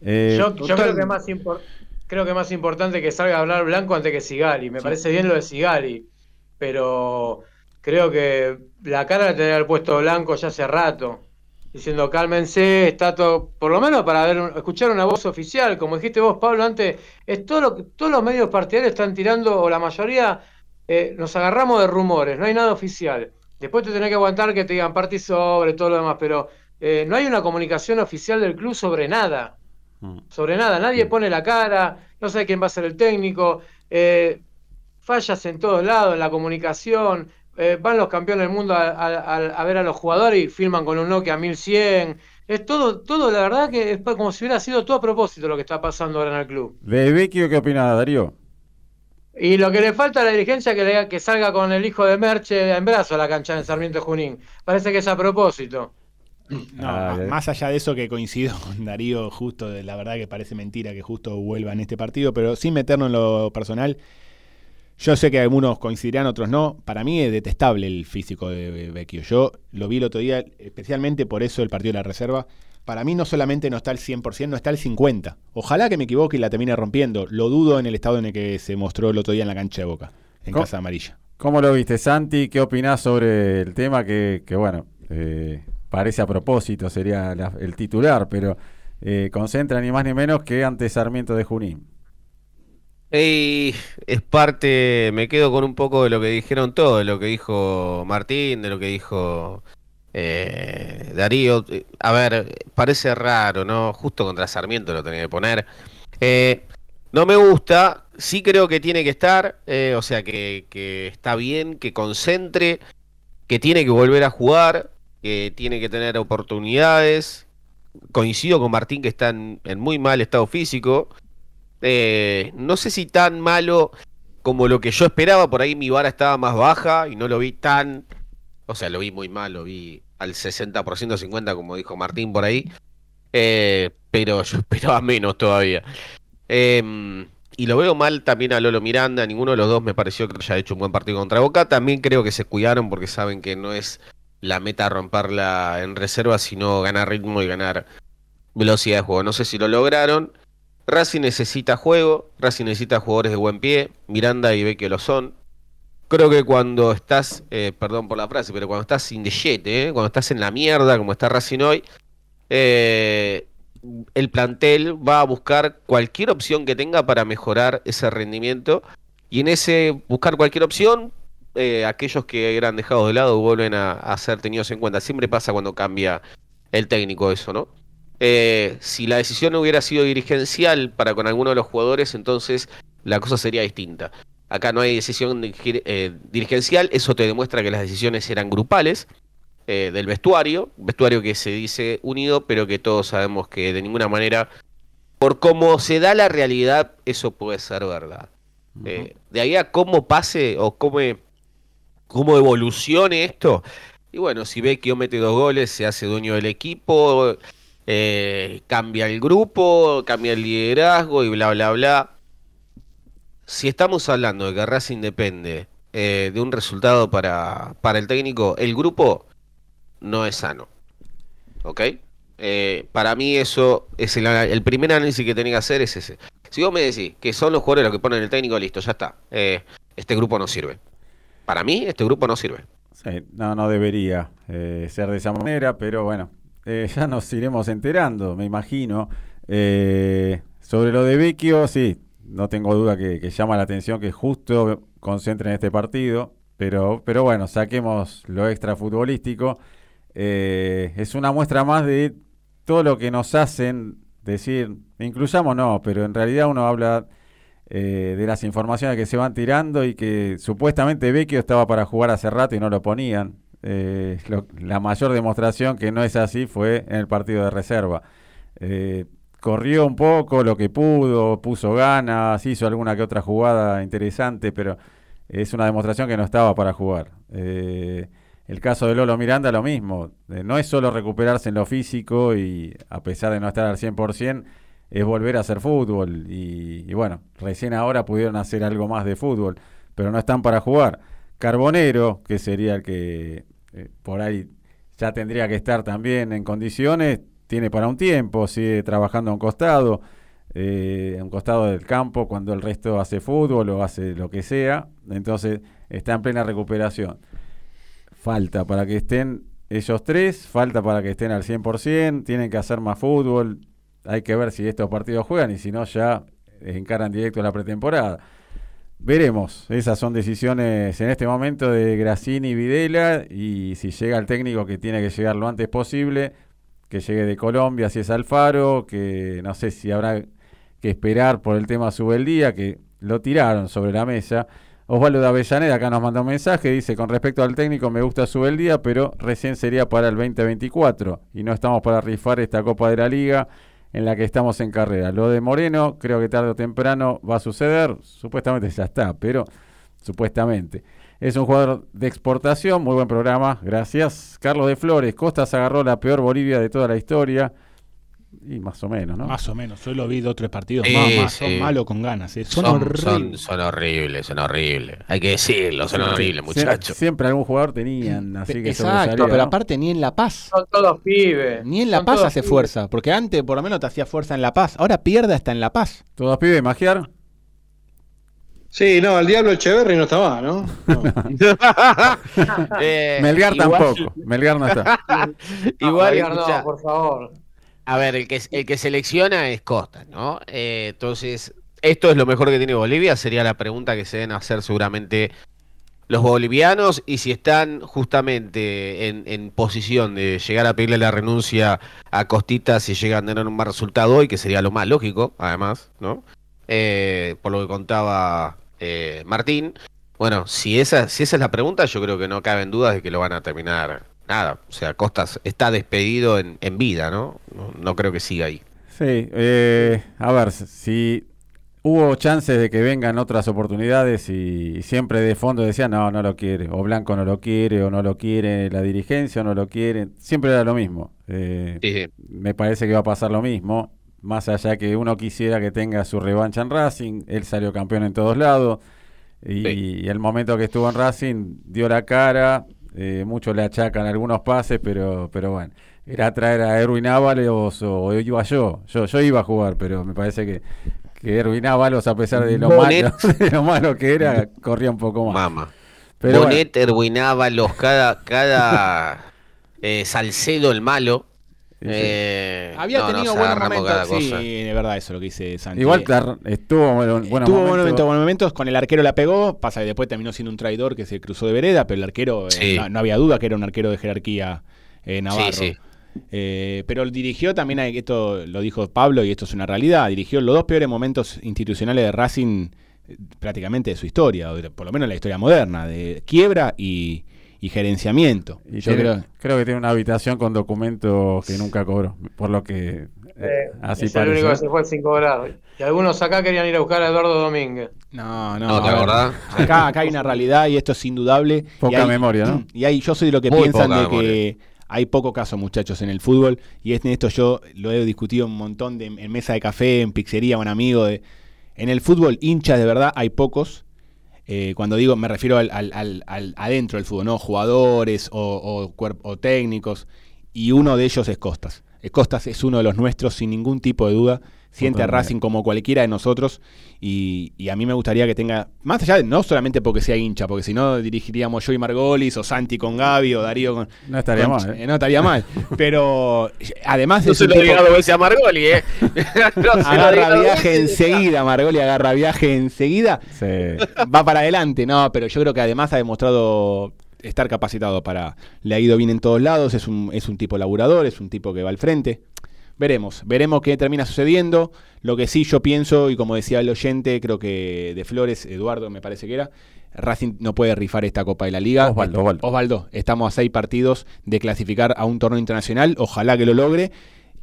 eh, Yo, yo creo que es más impor- creo que es más importante que salga a hablar Blanco antes que Sigali. Me parece bien lo de Sigali, pero creo que la cara la tendría el puesto Blanco ya hace rato, diciendo cálmense, está todo, por lo menos para ver, escuchar una voz oficial, como dijiste vos, Pablo, antes, es todo lo que todos los medios partidarios están tirando, o la mayoría, eh, nos agarramos de rumores, no hay nada oficial. Después te tenés que aguantar que te digan parte sobre todo lo demás, pero eh, no hay una comunicación oficial del club sobre nada mm. sobre nada, nadie pone la cara, no sabe quién va a ser el técnico, eh, fallas en todos lados, en la comunicación, eh, van los campeones del mundo a, a- a- a ver a los jugadores y filman con un Nokia 1100, es todo, todo la verdad que es como si hubiera sido todo a propósito lo que está pasando ahora en el club. de Vecchio, ¿qué opinas, Darío? Y lo que le falta a la dirigencia es que, le- que salga con el hijo de Merche en brazo a la cancha de Sarmiento Junín. Parece que es a propósito. *clears throat* No, Ah, bien. más allá de eso que coincido con Darío, justo, de- la verdad que parece mentira que justo vuelva en este partido, pero sin meternos en lo personal, yo sé que algunos coincidirán, otros no. Para mí es detestable el físico de Vecchio. Yo lo vi el otro día, especialmente por eso el partido de la reserva. Para mí no solamente no está al 100%, no está al 50%. Ojalá que me equivoque y la termine rompiendo. Lo dudo en el estado en el que se mostró el otro día en la cancha de Boca, en ¿Cómo? Casa Amarilla. ¿Cómo lo viste, Santi? ¿Qué opinás sobre el tema que, que, bueno, eh, parece a propósito, sería la- el titular, pero eh, concentra ni más ni menos que ante Sarmiento de Junín? Y es parte, me quedo con un poco de lo que dijeron todos, de lo que dijo Martín, de lo que dijo eh, Darío. A ver, parece raro, ¿no? Justo contra Sarmiento lo tenía que poner. Eh, no me gusta, sí creo que tiene que estar, eh, o sea, que, está bien, que concentre, que tiene que volver a jugar, que tiene que tener oportunidades. Coincido con Martín que está en muy mal estado físico. Eh, no sé si tan malo como lo que yo esperaba, por ahí mi vara estaba más baja y no lo vi tan, o sea, lo vi muy mal, lo vi al 60%, 50% como dijo Martín por ahí, Eh, pero yo *laughs* esperaba menos todavía. Eh, y lo veo mal también a Lolo Miranda, ninguno de los dos me pareció que haya hecho un buen partido contra Boca, también creo que se cuidaron porque saben que no es la meta romperla en reserva, sino ganar ritmo y ganar velocidad de juego. No sé si lo lograron. Racing necesita juego, Racing necesita jugadores de buen pie, Miranda y Vecchio lo son. Creo que cuando estás, eh, perdón por la frase, pero cuando estás sin de eh, cuando estás en la mierda, como está Racing hoy, eh, el plantel va a buscar cualquier opción que tenga para mejorar ese rendimiento. Y en ese buscar cualquier opción, aquellos que eran dejados de lado vuelven a, a ser tenidos en cuenta. Siempre pasa cuando cambia el técnico eso, ¿no? Eh, si la decisión hubiera sido dirigencial para con alguno de los jugadores, entonces la cosa sería distinta. Acá no hay decisión eh, dirigencial, eso te demuestra que las decisiones eran grupales eh, del vestuario, vestuario que se dice unido, pero que todos sabemos que de ninguna manera, por cómo se da la realidad, eso puede ser verdad. Eh, de ahí a cómo pase o cómo, cómo evolucione esto, y bueno, si Vecchio mete dos goles, se hace dueño del equipo, eh, cambia el grupo, cambia el liderazgo y bla, bla, bla. Si estamos hablando de que Racing depende eh, de un resultado para, para el técnico, el grupo no es sano. ¿Ok? Eh, para mí eso es el, el primer análisis que tenía que hacer es ese. Si vos me decís que son los jugadores los que ponen el técnico, listo, ya está. Este grupo no sirve. Para mí, este grupo no sirve. No, no debería ser de esa manera, pero bueno, eh, *laughs* ya nos iremos enterando, me imagino. Eh, sobre lo de Vecchio, sí, no tengo duda que, llama la atención que justo concentre en este partido, pero, pero bueno, saquemos lo extra futbolístico. Eh, es una muestra más de todo lo que nos hacen decir, incluyamos no, pero en realidad uno habla eh, de las informaciones que se van tirando y que supuestamente Vecchio estaba para jugar hace rato y no lo ponían. Eh, la mayor demostración que no es así fue en el partido de reserva. Eh, corrió un poco lo que pudo, puso ganas, hizo alguna que otra jugada interesante, pero es una demostración que no estaba para jugar. Eh, el caso de Lolo Miranda, lo mismo. No es solo recuperarse en lo físico y a pesar de no estar al 100%, es volver a hacer fútbol. Y bueno, recién ahora pudieron hacer algo más de fútbol, pero no están para jugar. Carbonero, que sería el que eh, por ahí ya tendría que estar también en condiciones, tiene para un tiempo, sigue trabajando a un costado, eh, a un costado del campo, cuando el resto hace fútbol o hace lo que sea, entonces está en plena recuperación. Falta para que estén ellos tres, falta para que estén al 100%, tienen que hacer más fútbol, hay que ver si estos partidos juegan y si no ya encaran directo la pretemporada. Veremos, esas son decisiones en este momento de Grassini y Videla y si llega el técnico que tiene que llegar lo antes posible, que llegue de Colombia, si es Alfaro, que no sé si habrá que esperar por el tema Subeldía, que lo tiraron sobre la mesa. Osvaldo de Avellaneda acá nos manda un mensaje, dice, con respecto al técnico me gusta Subeldía, pero recién sería para el 2024 y no estamos para rifar esta Copa de la Liga en la que estamos en carrera. Lo de Moreno, creo que tarde o temprano va a suceder. Supuestamente ya está, pero supuestamente. Es un jugador de exportación, muy buen programa, gracias. Carlos de Flores, Costas agarró la peor Bolivia de toda la historia. Y más o menos, ¿no? Más o menos. Solo vi dos o tres partidos Sí, más, más. sí. Son malos con ganas. eh. Son, Son, horribles. son, son horribles, son horribles. Hay que decirlo, son horribles, muchachos. Siempre algún jugador tenían, así que Exacto, pero ¿no? aparte ni en La Paz. Son todos pibes. Ni en La Son Paz hace pibes. fuerza. Porque antes por lo menos te hacía fuerza en La Paz. Ahora pierde hasta en La Paz. ¿Todos pibes magiar? Sí, no, el Diablo Echeverry no está más, ¿no? No. *laughs* Eh, Melgar igual- tampoco. Melgar no está. *laughs* No, Igual, no, escuchá, por favor. A ver, el que, el que selecciona es Costa, ¿no? Eh, entonces, ¿esto es lo mejor que tiene Bolivia? Sería la pregunta que se deben hacer seguramente los bolivianos y si están justamente en, posición de llegar a pedirle la renuncia a Costita si llegan a tener un mal resultado hoy, que sería lo más lógico, además, ¿no? Eh, por lo que contaba eh, Martín. Bueno, si esa, si esa es la pregunta, yo creo que no caben dudas de que lo van a terminar. Nada, o sea, Costas está despedido en, en vida, ¿no? ¿no? no creo que siga ahí. Sí, eh, a ver, si hubo chances de que vengan otras oportunidades y siempre de fondo decían, no, no lo quiere, o Blanco no lo quiere, o no lo quiere la dirigencia, o no lo quiere, siempre era lo mismo. Eh, sí. me parece que va a pasar lo mismo, más allá que uno quisiera que tenga su revancha en Racing, él salió campeón en todos lados, y, Sí. y el momento que estuvo en Racing dio la cara, eh, muchos le achacan algunos pases, pero, pero bueno, era traer a Erwin Ábalos o, o iba yo, yo, yo iba a jugar, pero me parece que, que Erwin Ábalos, a pesar de lo, Bonet. malo, *laughs* de lo malo que era, corría un poco más. Mama. Pero bueno, Bonet, Erwin Ábalos, cada, cada *laughs* eh, Salcedo el malo. Sí. Eh, Había no, no, tenido se buenos momentos. Sí, cosa. de verdad, eso es lo que dice Santi. igual tar- estuvo bueno, buenos Tuvo buenos momentos. momentos, buenos momentos, con el arquero la pegó, pasa que después terminó siendo un traidor que se cruzó de vereda, pero el arquero, eh, no, no había duda que era un arquero de jerarquía eh, Navarro. Sí, sí. Eh, pero dirigió también, esto lo dijo Pablo y esto es una realidad, dirigió los dos peores momentos institucionales de Racing eh, prácticamente de su historia, o de- por lo menos la historia moderna, de quiebra y, y gerenciamiento. Y Yo tiene- creo, creo que tiene una habitación con documentos que nunca cobró, por lo que eh, Eh, así es el único que se fue sin cobrar. Y algunos acá querían ir a buscar a Eduardo Domínguez. no, no, No, ¿te acordás? Acá, acá hay una realidad y esto es indudable. Poca y hay- memoria, ¿no? Y hay, yo soy de lo que Muy piensan de que hay poco caso, muchachos, en el fútbol. Y es- en esto yo lo he discutido un montón de, en mesa de café, en pizzería, un amigo. De, en el fútbol, hinchas de verdad, hay pocos. Eh, cuando digo, me refiero al, al- al- al- adentro del fútbol, ¿no? Jugadores o, o o técnicos. Y uno de ellos es Costas. Eh, Costas es uno de los nuestros, sin ningún tipo de duda. Siente a. Racing como cualquiera de nosotros. Y, y a mí me gustaría que tenga, más allá de no solamente porque sea hincha, porque si no dirigiríamos yo y Margolis, o Santi con Gaby, o Darío con. No estaría con- mal, ¿eh? eh, No estaría mal. Pero además No se lo diga dos veces a Margoli, ¿eh? *laughs* No agarra viaje veces. enseguida, Margoli agarra viaje enseguida Sí. va para adelante, no, pero yo creo que además ha demostrado estar capacitado para. Le ha ido bien en todos lados, es un, es un tipo laburador, es un tipo que va al frente. Veremos, veremos qué termina sucediendo. Lo que sí yo pienso, y como decía el oyente, creo que de Flores, Eduardo me parece que era, Racing no puede rifar esta Copa de la Liga. Osvaldo, Osvaldo. Osvaldo, estamos a seis partidos de clasificar a un torneo internacional, ojalá que lo logre,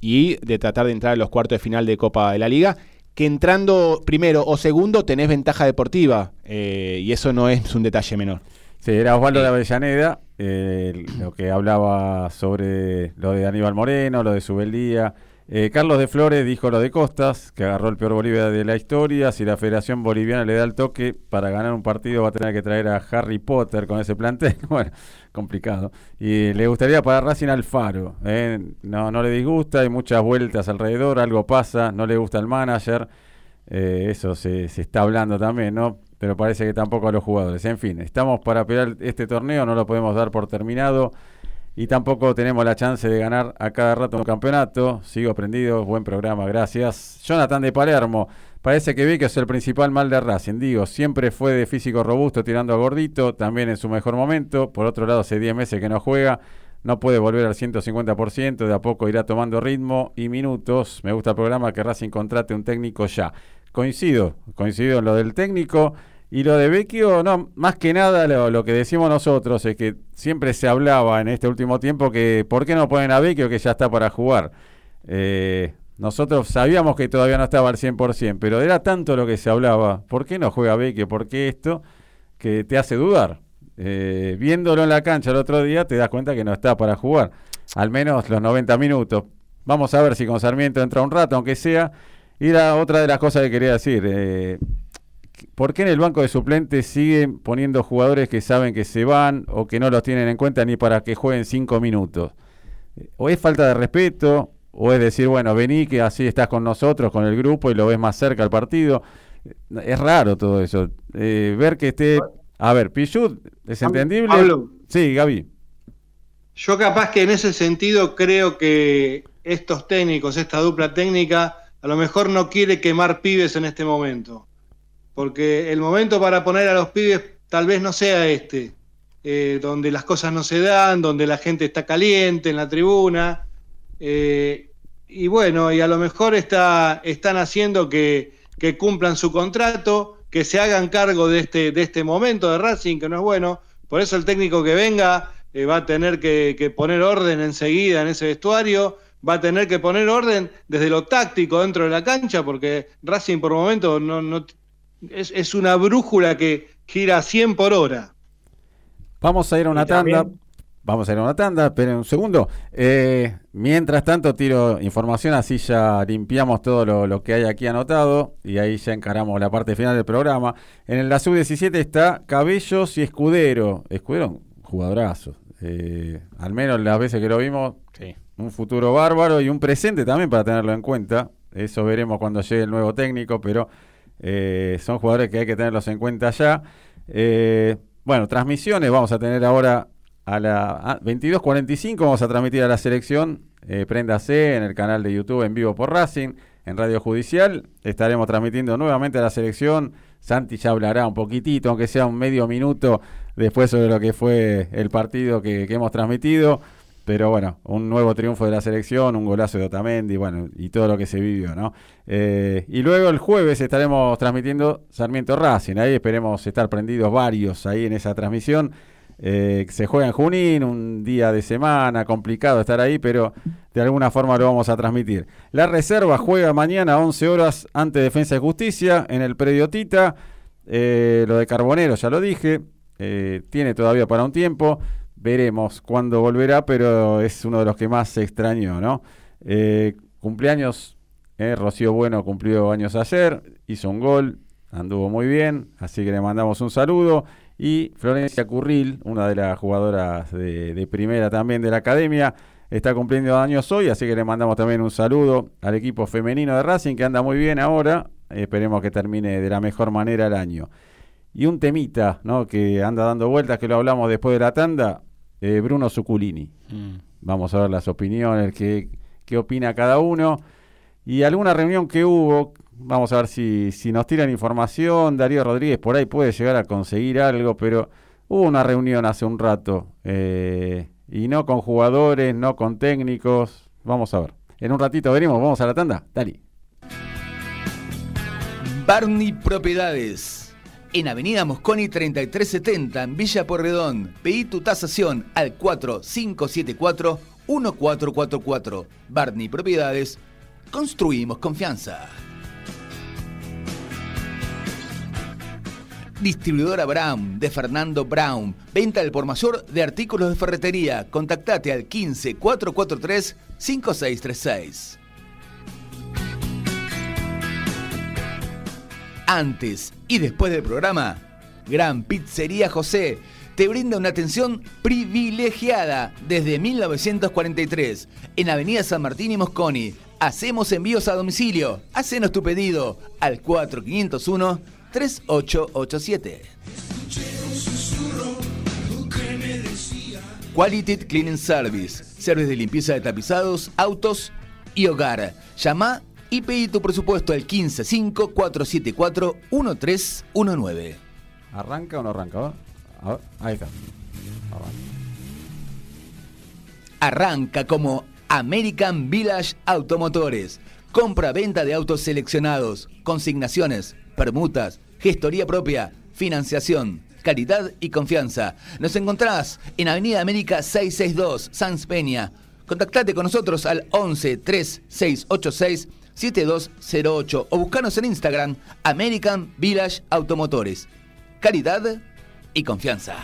y de tratar de entrar a los cuartos de final de Copa de la Liga, que entrando primero o segundo tenés ventaja deportiva, eh, y eso no es un detalle menor. Sí, era Osvaldo de Avellaneda, eh, lo que hablaba sobre lo de Aníbal Moreno, lo de Subeldía. Eh, Carlos de Flores dijo lo de Costas, que agarró el peor Bolivia de la historia. Si la Federación Boliviana le da el toque para ganar un partido, va a tener que traer a Harry Potter con ese plantel. *laughs* Bueno, complicado. Y le gustaría para Racing Alfaro. eh, No, no le disgusta, hay muchas vueltas alrededor, algo pasa, no le gusta el manager. Eh, eso se, se está hablando también, ¿no? Pero parece que tampoco a los jugadores. En fin, estamos para pelear este torneo, no lo podemos dar por terminado. Y tampoco tenemos la chance de ganar a cada rato un campeonato. Sigo prendido, buen programa, gracias. Jonathan de Palermo, parece que vi que es el principal mal de Racing. Digo, siempre fue de físico robusto tirando a gordito, también en su mejor momento. Por otro lado, hace 10 meses que no juega. No puede volver al 150%, de a poco irá tomando ritmo y minutos. Me gusta el programa que Racing contrate un técnico ya. Coincido, coincido en lo del técnico. Y lo de Vecchio, no, más que nada lo, lo que decimos nosotros es que siempre se hablaba en este último tiempo que ¿por qué no ponen a Vecchio que ya está para jugar? Eh, nosotros sabíamos que todavía no estaba al 100%, pero era tanto lo que se hablaba, ¿por qué no juega Beque? ¿Por qué esto? Que te hace dudar. Eh, viéndolo en la cancha el otro día te das cuenta que no está para jugar, al menos los 90 minutos. Vamos a ver si con Sarmiento entra un rato, aunque sea. Y era otra de las cosas que quería decir. Eh, ¿Por qué en el banco de suplentes siguen poniendo jugadores que saben que se van o que no los tienen en cuenta ni para que jueguen cinco minutos? O es falta de respeto, o es decir, bueno, vení que así estás con nosotros, con el grupo y lo ves más cerca al partido. Es raro todo eso. Eh, ver que esté... A ver, Pichut, ¿es entendible? Pablo. Sí, Gaby. Yo capaz que en ese sentido creo que estos técnicos, esta dupla técnica, a lo mejor no quiere quemar pibes en este momento. Porque el momento para poner a los pibes tal vez no sea este, eh, donde las cosas no se dan, donde la gente está caliente en la tribuna. eh, y bueno, y a lo mejor está, están haciendo que, cumplan su contrato, que se hagan cargo de este, de este momento de Racing, que no es bueno. Por eso el técnico que venga eh, va a tener que, poner orden enseguida en ese vestuario, va a tener que poner orden desde lo táctico dentro de la cancha, porque Racing por momento no es, es una brújula que gira a 100 por hora. Vamos a ir a una tanda. Vamos a ir a una tanda, esperen un segundo. Eh, mientras tanto, tiro información, así ya limpiamos todo lo, lo que hay aquí anotado y ahí ya encaramos la parte final del programa. En la sub-17 está Cabellos y Escudero. Escudero, jugadorazo. Eh, al menos las veces que lo vimos, un futuro bárbaro y un presente también para tenerlo en cuenta. Eso veremos cuando llegue el nuevo técnico, pero eh, son jugadores que hay que tenerlos en cuenta ya. Eh, bueno, transmisiones vamos a tener ahora a la a 22.45, vamos a transmitir a la selección eh, Prenda C en el canal de YouTube en vivo por Racing, en Radio Judicial. Estaremos transmitiendo nuevamente a la selección. Santi ya hablará un poquitito, aunque sea un medio minuto, después sobre lo que fue el partido que hemos transmitido. Pero bueno, un nuevo triunfo de la selección, un golazo de Otamendi, bueno, y todo lo que se vivió, ¿no? Eh, y luego el jueves estaremos transmitiendo Sarmiento Racing, ahí esperemos estar prendidos varios ahí en esa transmisión. Eh, se juega en Junín, un día de semana, complicado estar ahí, pero de alguna forma lo vamos a transmitir. La reserva juega mañana a 11 horas ante Defensa y Justicia en el predio Tita. Eh, lo de Carbonero, ya lo dije, tiene todavía para un tiempo. Veremos cuándo volverá, pero es uno de los que más se extrañó, ¿no? Eh, cumpleaños, eh, Rocío Bueno cumplió años ayer, hizo un gol, anduvo muy bien, así que le mandamos un saludo. Y Florencia Curril, una de las jugadoras de, de primera también de la academia, está cumpliendo años hoy, así que le mandamos también un saludo al equipo femenino de Racing que anda muy bien ahora. Esperemos que termine de la mejor manera el año. Y un temita, ¿no? Que anda dando vueltas, que lo hablamos después de la tanda, eh, Bruno Zuculini. Vamos a ver las opiniones, qué, qué opina cada uno. Y alguna reunión que hubo, vamos a ver si, si nos tiran información. Darío Rodríguez por ahí puede llegar a conseguir algo, pero hubo una reunión hace un rato. eh, y no con jugadores, no con técnicos. Vamos a ver. En un ratito venimos, vamos a la tanda. Dali. Barney Propiedades. En Avenida Mosconi 3370 en Villa Porredón. Pedí tu tasación al 4574-1444. Barney Propiedades. Construimos confianza. Distribuidora Brown de Fernando Brown. Venta del por mayor de artículos de ferretería. Contactate al 15 443 5636. Antes y después del programa, Gran Pizzería José te brinda una atención privilegiada desde 1943 en Avenida San Martín y Mosconi. Hacemos envíos a domicilio. Hacenos tu pedido al 4501 3887. Quality Cleaning Service. Service de limpieza de tapizados, autos y hogar. Llama y pedí tu presupuesto al 155-474-1319. ¿Arranca o no arranca? A ver. Ahí está. Arranca. Arranca como American Village Automotores. Compra-venta de autos seleccionados, consignaciones, permutas, gestoría propia, financiación, calidad y confianza. Nos encontrás en Avenida América 662, Sans Peña. Contactate con nosotros al 11 3686 7208 o buscanos en Instagram American Village Automotores. Calidad y confianza.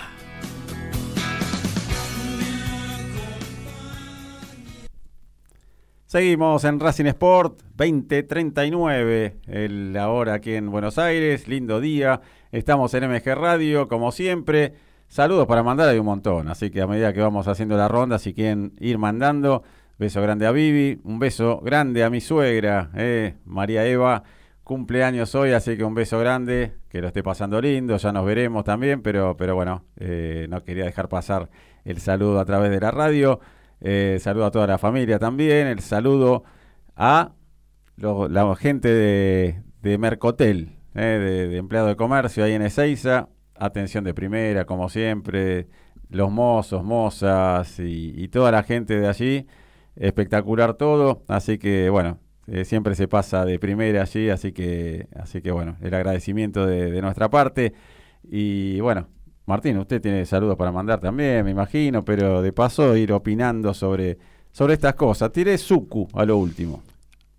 Seguimos en Racing Sport 2039, el ahora aquí en Buenos Aires, lindo día. Estamos en MG Radio, como siempre. Saludos para mandar, hay un montón, así que a medida que vamos haciendo la ronda, si quieren ir mandando, beso grande a Vivi, un beso grande a mi suegra, eh, María Eva, cumpleaños hoy, así que un beso grande, que lo esté pasando lindo, ya nos veremos también, pero, pero bueno, eh, no quería dejar pasar el saludo a través de la radio. Eh, saludo a toda la familia también. El saludo a la gente de, Mercotel, eh, de, empleado de comercio ahí en Ezeiza. Atención de primera, como siempre. Los mozos, mozas y toda la gente de allí. Espectacular todo. Así que, bueno, eh, siempre se pasa de primera allí. Así que, así que bueno, el agradecimiento de, nuestra parte. Y bueno, Martín, usted tiene saludos para mandar también, me imagino, pero de paso ir opinando sobre, sobre estas cosas. Tire Suku a lo último.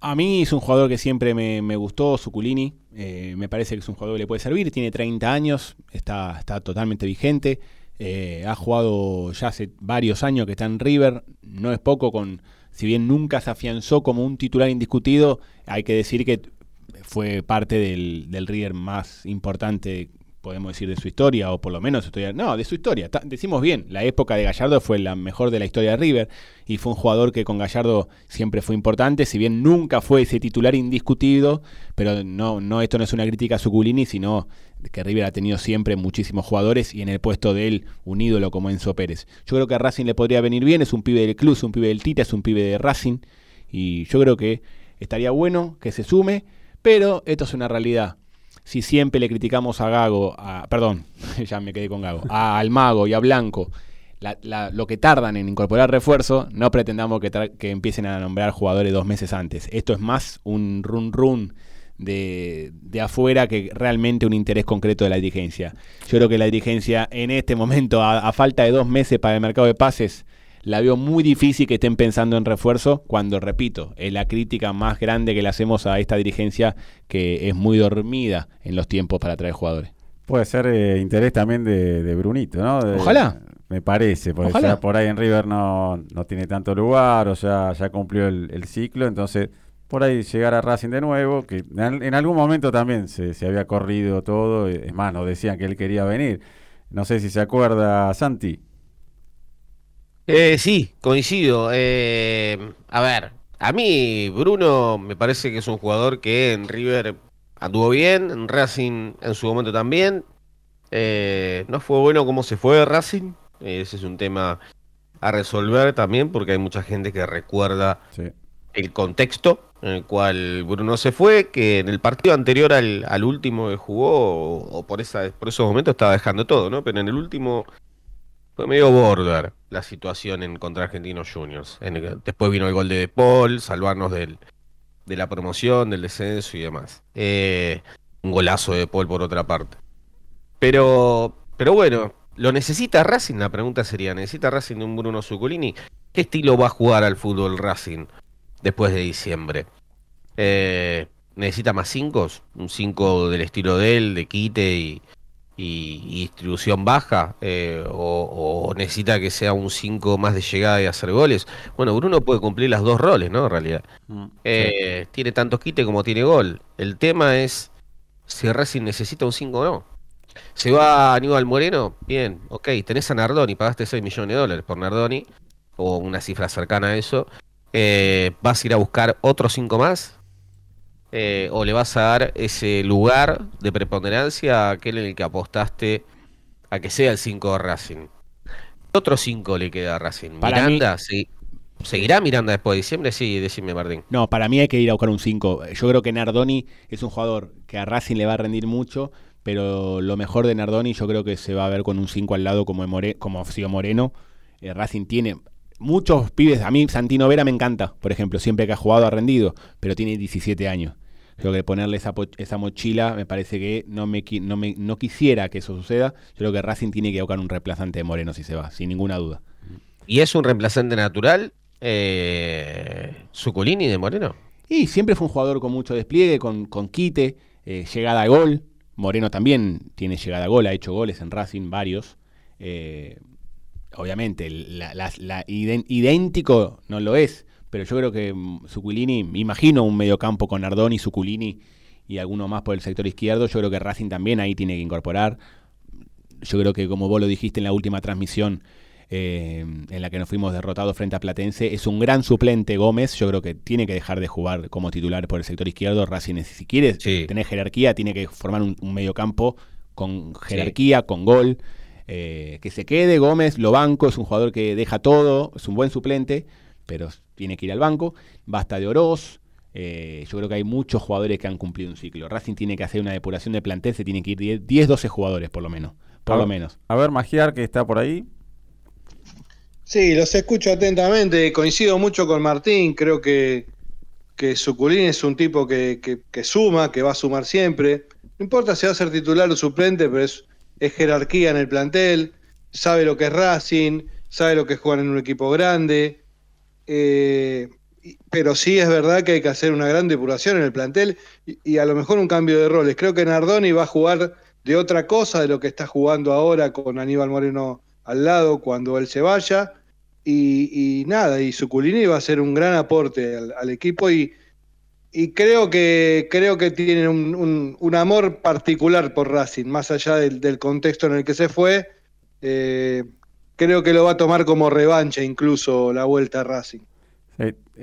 A mí es un jugador que siempre me, me gustó, Suculini. Eh, me parece que es un jugador que le puede servir. Tiene 30 años, está, está totalmente vigente. Eh, ha jugado ya hace varios años que está en River. No es poco, con si bien nunca se afianzó como un titular indiscutido, hay que decir que fue parte del, del River más importante, podemos decir, de su historia, o por lo menos historia. No, de su historia. Decimos bien, la época de Gallardo fue la mejor de la historia de River y fue un jugador que con Gallardo siempre fue importante, si bien nunca fue ese titular indiscutido, pero no, no esto no es una crítica a Suculini, sino que River ha tenido siempre muchísimos jugadores y en el puesto de él un ídolo como Enzo Pérez. Yo creo que a Racing le podría venir bien, es un pibe del club, es un pibe del Tita, es un pibe de Racing y yo creo que estaría bueno que se sume, pero esto es una realidad. Si siempre le criticamos a Gago, a, perdón, *laughs* ya me quedé con Gago, a Almago y a Blanco, la- la- lo que tardan en incorporar refuerzo, no pretendamos que empiecen a nombrar jugadores dos meses antes. Esto es más un run run de, de afuera que realmente un interés concreto de la dirigencia. Yo creo que la dirigencia en este momento, a, a falta de dos meses para el mercado de pases, la veo muy difícil que estén pensando en refuerzo cuando, repito, es la crítica más grande que le hacemos a esta dirigencia que es muy dormida en los tiempos para traer jugadores. Puede ser eh, interés también de, de Brunito, ¿no? De- Ojalá. Me parece, porque Ojalá. ya por ahí en River no, no tiene tanto lugar, o sea, ya cumplió el, el ciclo, entonces por ahí llegar a Racing de nuevo, que en, en algún momento también se, se había corrido todo, es más, nos decían que él quería venir. No sé si se acuerda Santi. Eh, sí, coincido. Eh, a ver, a mí Bruno me parece que es un jugador que en River anduvo bien, en Racing en su momento también. Eh, no fue bueno cómo se fue de Racing. Ese es un tema a resolver también porque hay mucha gente que recuerda Sí. el contexto en el cual Bruno se fue, que en el partido anterior al, al último que jugó, o, o por, esa, por esos momentos estaba dejando todo, ¿no? Pero en el último fue medio border la situación en contra Argentinos Juniors. Después vino el gol de De Paul, salvarnos del, de la promoción, del descenso y demás. Eh, un golazo de Paul por otra parte. Pero, pero bueno, ¿lo necesita Racing? La pregunta sería, ¿necesita Racing de un Bruno Zuculini? ¿Qué estilo va a jugar al fútbol Racing después de diciembre? Eh, ¿Necesita más cinco? ¿Un 5 del estilo de él, de quite y, y- y distribución baja? Eh, o, o necesita que sea un 5 más de llegada y hacer goles? Bueno, Bruno puede cumplir las dos roles, ¿no? En realidad. Eh, Tiene tanto quite como tiene gol. El tema es si Racing necesita un 5 o no. Se va Aníbal Moreno, bien, ok, tenés a Nardoni, pagaste 6 millones de dólares por Nardoni, o una cifra cercana a eso. Eh, ¿Vas a ir a buscar otros 5 más? Eh, ¿O le vas a dar ese lugar de preponderancia a aquel en el que apostaste a que sea el 5 de Racing? ¿Qué otro 5 le queda a Racing? Para mí- ¿Miranda? Sí. ¿Seguirá Miranda después de diciembre? Sí, decime Martín. No, para mí hay que ir a buscar un 5. Yo creo que Nardoni es un jugador que a Racing le va a rendir mucho, pero lo mejor de Nardoni yo creo que se va a ver con un 5 al lado como, More- como ha sido Moreno. Eh, Racing tiene muchos pibes. A mí Santino Vera me encanta, por ejemplo, siempre que ha jugado ha rendido, pero tiene 17 años. Creo que ponerle esa, esa mochila me parece que no me, no me no quisiera que eso suceda. Yo creo que Racing tiene que buscar un reemplazante de Moreno si se va, sin ninguna duda. ¿Y es un reemplazante natural? Eh, Suculini de Moreno. Y siempre fue un jugador con mucho despliegue, con, con quite, eh, llegada a gol. Moreno también tiene llegada a gol, ha hecho goles en Racing, varios. Eh, obviamente, la, la- la iden- idéntico no lo es, pero yo creo que mm, Zuculini, me imagino un mediocampo con Ardoni, Zuculini y alguno más por el sector izquierdo. Yo creo que Racing también ahí tiene que incorporar. Yo creo que, como vos lo dijiste en la última transmisión, eh, en la que nos fuimos derrotados frente a Platense, es un gran suplente Gómez. Yo creo que tiene que dejar de jugar como titular por el sector izquierdo. Racing, si quiere Sí. tener jerarquía, tiene que formar un, un mediocampo con jerarquía, con gol. Eh, que se quede Gómez, lo banco, es un jugador que deja todo, es un buen suplente, pero tiene que ir al banco. Basta de Oroz. eh, yo creo que hay muchos jugadores que han cumplido un ciclo. Racing tiene que hacer una depuración de plantel, se tiene que ir 10, 10 12 jugadores por lo menos. Por A- lo menos. A ver, Magiar, que está por ahí. Sí, los escucho atentamente, coincido mucho con Martín, creo que, que Suculín es un tipo que, que- que suma, que va a sumar siempre. No importa si va a ser titular o suplente, pero es, es jerarquía en el plantel, sabe lo que es Racing, sabe lo que es jugar en un equipo grande. eh, pero sí es verdad que hay que hacer una gran depuración en el plantel y, a lo mejor un cambio de roles. Creo que Nardoni va a jugar de otra cosa de lo que está jugando ahora con Aníbal Moreno al lado cuando él se vaya. Y, nada, y Suculini va a ser un gran aporte al equipo y, y creo que creo que tiene un, un- amor particular por Racing, más allá del, del contexto en el que se fue. eh, creo que lo va a tomar como revancha incluso la vuelta a Racing.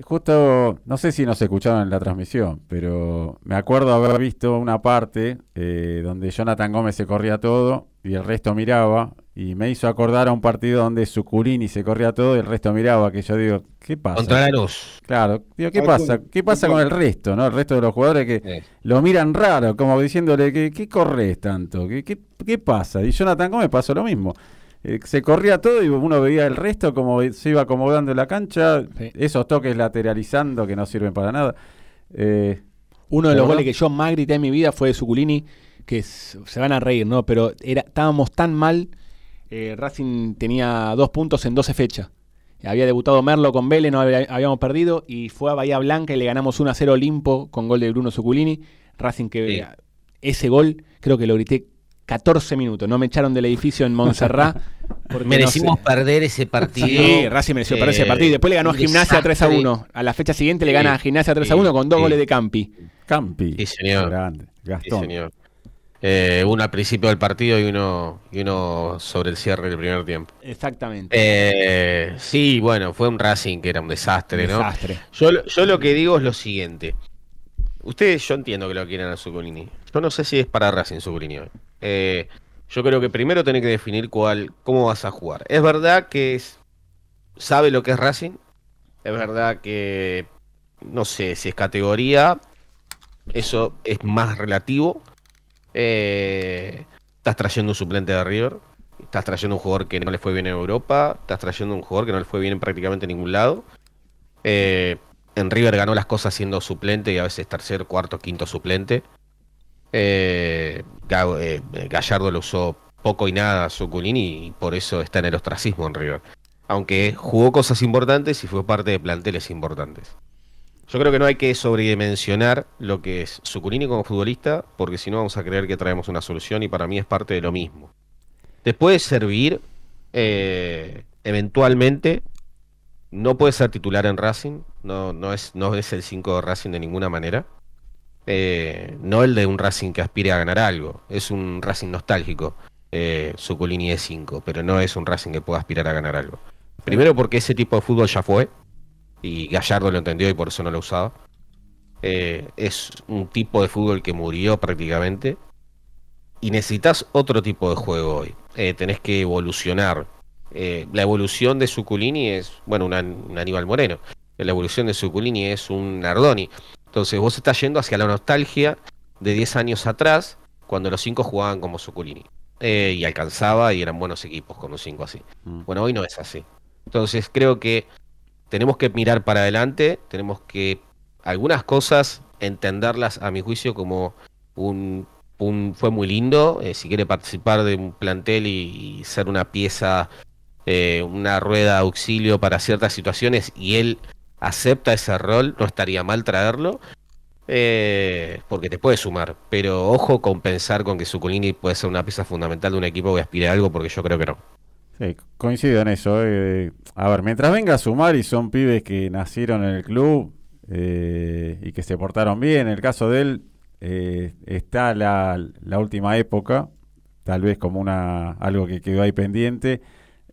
Justo, no sé si nos escucharon en la transmisión, pero me acuerdo haber visto una parte eh, donde Jonathan Gómez se corría todo y el resto miraba, y me hizo acordar a un partido donde Suculini se corría todo y el resto miraba, que yo digo, ¿qué pasa? Contra la luz. Claro, digo, ¿qué pasa? ¿Qué pasa con el resto, no? El resto de los jugadores que lo miran raro, como diciéndole, ¿qué, qué corres tanto? ¿Qué, qué, qué pasa? Y Jonathan Gómez pasó lo mismo. Eh, se corría todo y uno veía el resto como se iba acomodando en la cancha, Sí. esos toques lateralizando que no sirven para nada. Eh, Uno de los goles que yo más grité en mi vida fue de Suculini, que se van a reír, ¿no? Pero era, estábamos tan mal. eh, Racing tenía dos puntos en 12 fechas. Había debutado Merlo con Vélez, no había- habíamos perdido. Y fue a Bahía Blanca y le ganamos 1 a 0 Olimpo con gol de Bruno Suculini. Racing que Sí. ese gol creo que lo grité 14 minutos. No me echaron del edificio en Montserrat. *laughs* porque Merecimos no sé. perder ese partido. Sí, Racing mereció perder ese Eh, partido. Y después le ganó a un Gimnasia 3 a desastre. 1. A la fecha siguiente le Sí, gana a Gimnasia 3 a sí, 1 con dos sí. goles de Campi. Campi. Sí, señor. Grande. Sí, Gastón. señor. Eh, uno al principio del partido y uno, y uno sobre el cierre del primer tiempo. Exactamente. Eh, sí, bueno, fue un Racing que era un desastre, ¿no? Desastre. Yo, lo- yo lo que digo es lo siguiente. Ustedes, yo entiendo que lo quieran a Zuculini. Yo no sé si es para Racing Zuculini hoy. Eh, yo creo que primero tenés que definir cuál, cómo vas a jugar. Es verdad que es- sabe lo que es Racing. Es verdad que no sé si es categoría. Eso es más relativo. Eh, estás trayendo un suplente de River. Estás trayendo un jugador que no le fue bien en Europa. Estás trayendo un jugador que no le fue bien en prácticamente ningún lado. Eh, en River ganó las cosas siendo suplente y a veces tercer, cuarto, quinto suplente. Eh, Ga- Gallardo lo usó poco y nada a Zuculini y por eso está en el ostracismo en River. Aunque jugó cosas importantes y fue parte de planteles importantes. Yo creo que no hay que sobredimensionar lo que es Zuculini como futbolista, porque si no vamos a creer que traemos una solución y para mí es parte de lo mismo. Te puede servir eh, eventualmente no puede ser titular en Racing, no, es, el 5 de Racing de ninguna manera. Eh, no el de un Racing que aspire a ganar algo, es un Racing nostálgico. Eh, Zuculini es 5, pero no es un Racing que pueda aspirar a ganar algo. Primero porque ese tipo de fútbol ya fue, y Gallardo lo entendió y por eso no lo usaba. Eh, es un tipo de fútbol que murió prácticamente. Y necesitas otro tipo de juego hoy. Eh, tenés que evolucionar. Eh, la evolución de Suculini es, bueno, una- un Aníbal Moreno. La evolución de Suculini es un Nardoni. Entonces vos estás yendo hacia la nostalgia de 10 años atrás, cuando los 5 jugaban como Suculini. Eh, y alcanzaba y eran buenos equipos con un 5 así. Mm. Bueno, hoy no es así. Entonces creo que tenemos que mirar para adelante, tenemos que algunas cosas entenderlas a mi juicio como un, un- fue muy lindo, eh, si quiere participar de un plantel y, ser una pieza eh, una rueda de auxilio para ciertas situaciones y él acepta ese rol, no estaría mal traerlo. eh, porque te puede sumar, pero ojo con pensar con que Zuculini puede ser una pieza fundamental de un equipo que aspire a algo, porque yo creo que no. Sí, coincido en eso. eh. A ver, mientras venga a sumar y son pibes que nacieron en el club eh, y que se portaron bien, en el caso de él eh, está la, la última época, tal vez como una algo que quedó ahí pendiente,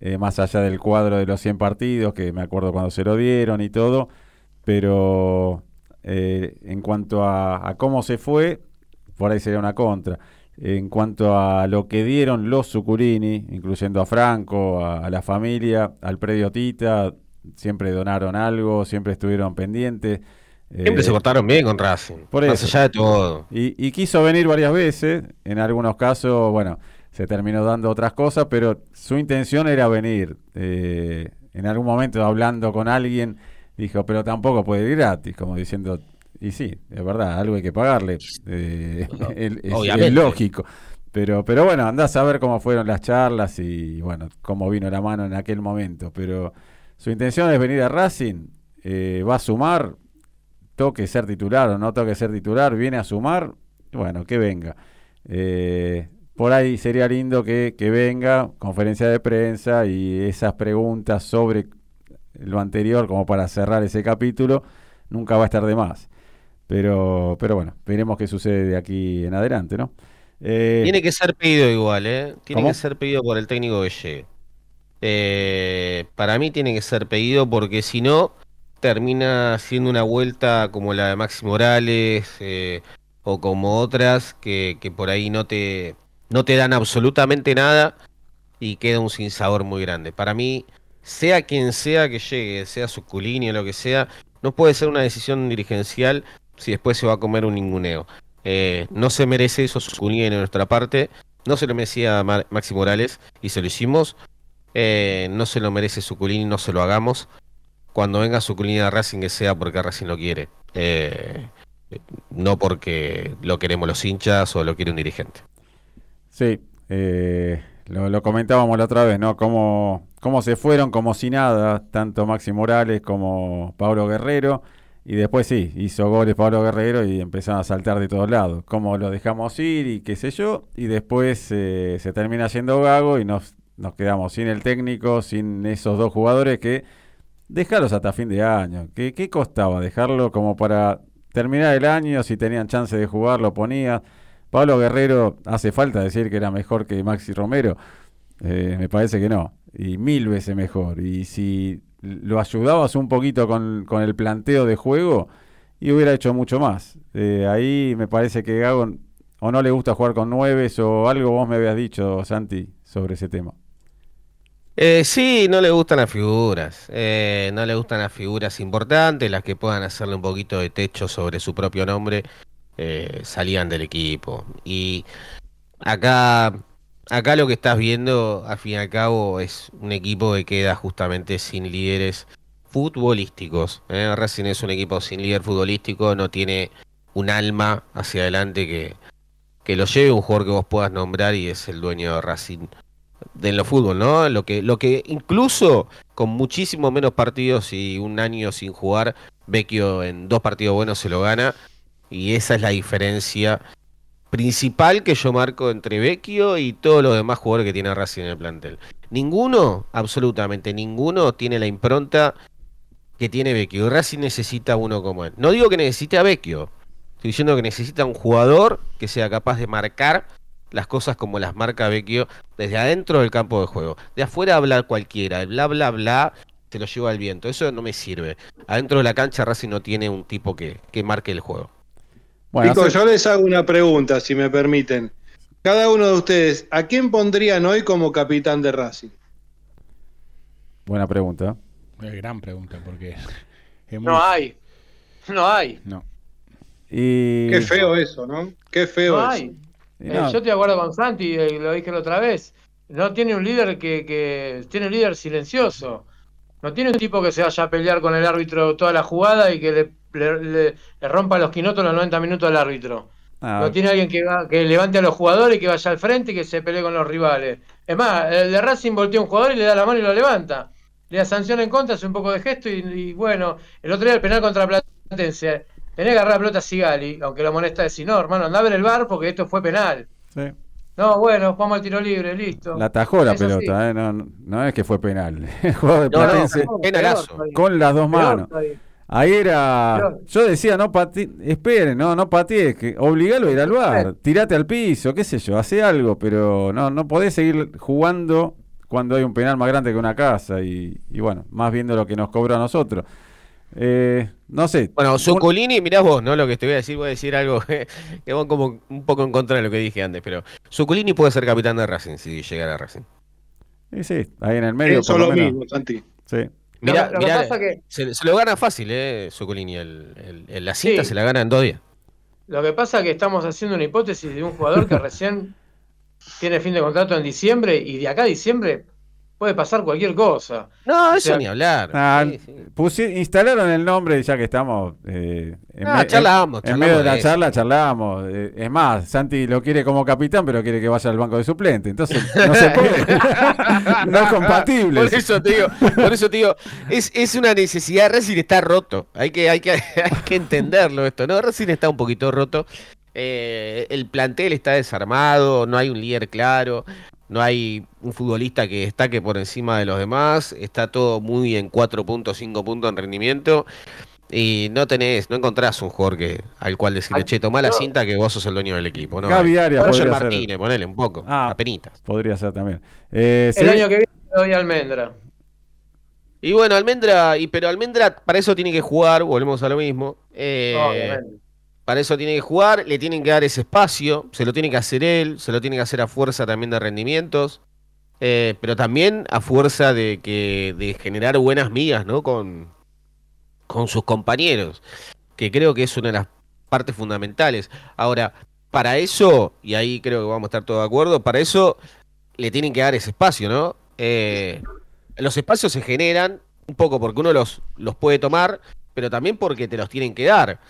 eh, más allá del cuadro de los 100 partidos, que me acuerdo cuando se lo dieron y todo, pero eh, en cuanto a, a cómo se fue, por ahí sería una contra. En cuanto a lo que dieron los Sucurini, incluyendo a Franco, a, a la familia, al predio Tita, siempre donaron algo, siempre estuvieron pendientes. Siempre Eh, se portaron bien con Racing, por más eso. allá de todo. y, y quiso venir varias veces, en algunos casos, bueno, se terminó dando otras cosas, pero su intención era venir. Eh, en algún momento hablando con alguien, dijo, pero tampoco puede ir gratis, como diciendo, y sí, es verdad, algo hay que pagarle. Eh, *laughs* es- es- Obviamente. es lógico. Pero, pero bueno, andás a ver cómo fueron las charlas y bueno, cómo vino la mano en aquel momento. Pero su intención es venir a Racing, eh, va a sumar, toque ser titular o no toque ser titular, viene a sumar, bueno, que venga. Eh, por ahí sería lindo que, que venga, conferencia de prensa y esas preguntas sobre lo anterior, como para cerrar ese capítulo, nunca va a estar de más. Pero, pero bueno, veremos qué sucede de aquí en adelante, ¿no? Eh, Tiene que ser pedido igual, ¿eh? Tiene ¿Cómo? que ser pedido por el técnico que llegue. Eh, para mí tiene que ser pedido porque si no, termina siendo una vuelta como la de Maxi Morales eh, o como otras que, que por ahí no te, no te dan absolutamente nada y queda un sinsabor muy grande. Para mí, sea quien sea que llegue, sea Suculini o lo que sea, no puede ser una decisión dirigencial si después se va a comer un ninguneo. Eh, no se merece eso Suculini de nuestra parte, no se lo merecía Ma- Maxi Morales y se lo hicimos. Eh, no se lo merece Suculini, no se lo hagamos. Cuando venga Suculini a Racing que sea porque Racing lo quiere. Eh, no porque lo queremos los hinchas o lo quiere un dirigente. Sí, eh, lo, lo comentábamos la otra vez, ¿no? Cómo, cómo se fueron como si nada, tanto Maxi Morales como Pablo Guerrero. Y después sí, hizo goles Pablo Guerrero y empezaron a saltar de todos lados. Cómo lo dejamos ir y qué sé yo. Y después eh, se termina yendo Gago y nos, nos quedamos sin el técnico, sin esos dos jugadores que dejarlos hasta fin de año. ¿Qué, qué costaba dejarlo como para terminar el año? Si tenían chance de jugar, lo ponía. Pablo Guerrero, hace falta decir que era mejor que Maxi Romero. Eh, me parece que no. Y mil veces mejor. Y si lo ayudabas un poquito con, con el planteo de juego, y hubiera hecho mucho más. Eh, ahí me parece que Gago o no le gusta jugar con nueves o algo vos me habías dicho, Santi, sobre ese tema. Eh, sí, no le gustan las figuras. eh, no le gustan las figuras importantes, las que puedan hacerle un poquito de techo sobre su propio nombre. salían del equipo. Y acá, acá lo que estás viendo, al fin y al cabo, es un equipo que queda justamente sin líderes futbolísticos. ¿eh? Racing es un equipo sin líder futbolístico, no tiene un alma hacia adelante que, que lo lleve un jugador que vos puedas nombrar y es el dueño de Racing de lo fútbol, ¿no? Lo que, lo que incluso con muchísimo menos partidos y un año sin jugar, Vecchio en dos partidos buenos se lo gana. Y esa es la diferencia principal que yo marco entre Vecchio y todos los demás jugadores que tiene Racing en el plantel. Ninguno, absolutamente ninguno, tiene la impronta que tiene Vecchio. Y Racing necesita uno como él. No digo que necesite a Vecchio. Estoy diciendo que necesita un jugador que sea capaz de marcar las cosas como las marca Vecchio desde adentro del campo de juego. De afuera hablar cualquiera, el bla bla bla se lo lleva al viento. Eso no me sirve. Adentro de la cancha Racing no tiene un tipo que, que marque el juego. Bueno, Chicos, hace- yo les hago una pregunta, si me permiten. Cada uno de ustedes, ¿a quién pondrían hoy como capitán de Racing? buena pregunta. Eh, gran pregunta, porque *laughs* es muy- No hay. No hay. No. Y, Qué feo eso, ¿no? Qué feo No eso. hay. y Eh, no, yo te acuerdo con Santi, eh, lo dije la otra vez. No tiene un líder que, que tiene un líder silencioso. No tiene un tipo que se vaya a pelear con el árbitro toda la jugada y que le, le- le- le rompa los quinotos los 90 minutos al árbitro. Ah, No tiene alguien que, va- que levante a los jugadores, que vaya al frente y que se pelee con los rivales. Es más, el de Racing voltea a un jugador y le da la mano y lo levanta. Le da sanción en contra, hace un poco de gesto y, y bueno, el otro día el penal contra Platense. Tenés que agarrar la pelota a Sigali, aunque lo molesta decir, no, hermano, andá a ver el bar porque esto fue penal. sí. No, bueno, jugamos al tiro libre, listo. La atajó la Eso sí. pelota, ¿eh? no, no- no es que fue penal. El jugador de No, no, Platense No, penalazo. todavía. con las dos manos. Ahí era. Pero- Yo decía, no patee, esperen, no, no patees, que obligalo a ir al bar, tirate al piso, qué sé yo, hace algo, pero no, no podés seguir jugando cuando hay un penal más grande que una casa y, y bueno, más viendo lo que nos cobró a nosotros. Eh, no sé. Bueno, Zuculini, mirá vos, ¿no? Lo que te voy a decir, voy a decir algo *laughs* que va como un poco en contra de lo que dije antes, pero Zuculini puede ser capitán de Racing si llegara a Racing. Sí, sí, ahí en el medio. Eso por lo lo menos. mismo, Santi. Sí. Mirá, lo que mirá, pasa que- se, se lo gana fácil, ¿eh? Zuculini. El, el- el- la cinta Sí. se la gana en dos días. Lo que pasa es que estamos haciendo una hipótesis de un jugador que *laughs* recién tiene fin de contrato en diciembre y de acá a diciembre puede pasar cualquier cosa. No, eso sea, ni hablar. Ah, Sí, sí. pusi- instalaron el nombre ya que estamos. eh, en, Ah, me- charlamos, en- medio de de la eso. charla charlamos. eh, es más, Santi lo quiere como capitán, pero quiere que vaya al banco de suplente. Entonces no se puede. *laughs* no es compatible. Por eso te digo, por eso te digo, es, es una necesidad, Racing está roto, hay que, hay que, *laughs* hay que entenderlo esto, ¿no? Racing está un poquito roto, eh, el plantel está desarmado, no hay un líder claro, no hay un futbolista que destaque por encima de los demás, está todo muy en 4 puntos, 5 puntos en rendimiento. Y no tenés, no encontrás un jugador que, al cual decirle, che, tomá la cinta que vos sos el dueño del equipo, ¿no? Gaby Arias Roger podría ser. Martínez, ponele un poco, Ah. apenitas. Podría ser también. Eh, El sí, año que viene le doy a Almendra. Y bueno, Almendra, y pero Almendra para eso tiene que jugar, volvemos a lo mismo. eh, Obviamente. Para eso tiene que jugar, le tienen que dar ese espacio, se lo tiene que hacer él, se lo tiene que hacer a fuerza también de rendimientos, eh, pero también a fuerza de que de generar buenas migas, ¿no? Con, con sus compañeros, que creo que es una de las partes fundamentales. Ahora, para eso, y ahí creo que vamos a estar todos de acuerdo, para eso le tienen que dar ese espacio, ¿no? Eh, los espacios se generan un poco porque uno los, los puede tomar, pero también porque te los tienen que dar.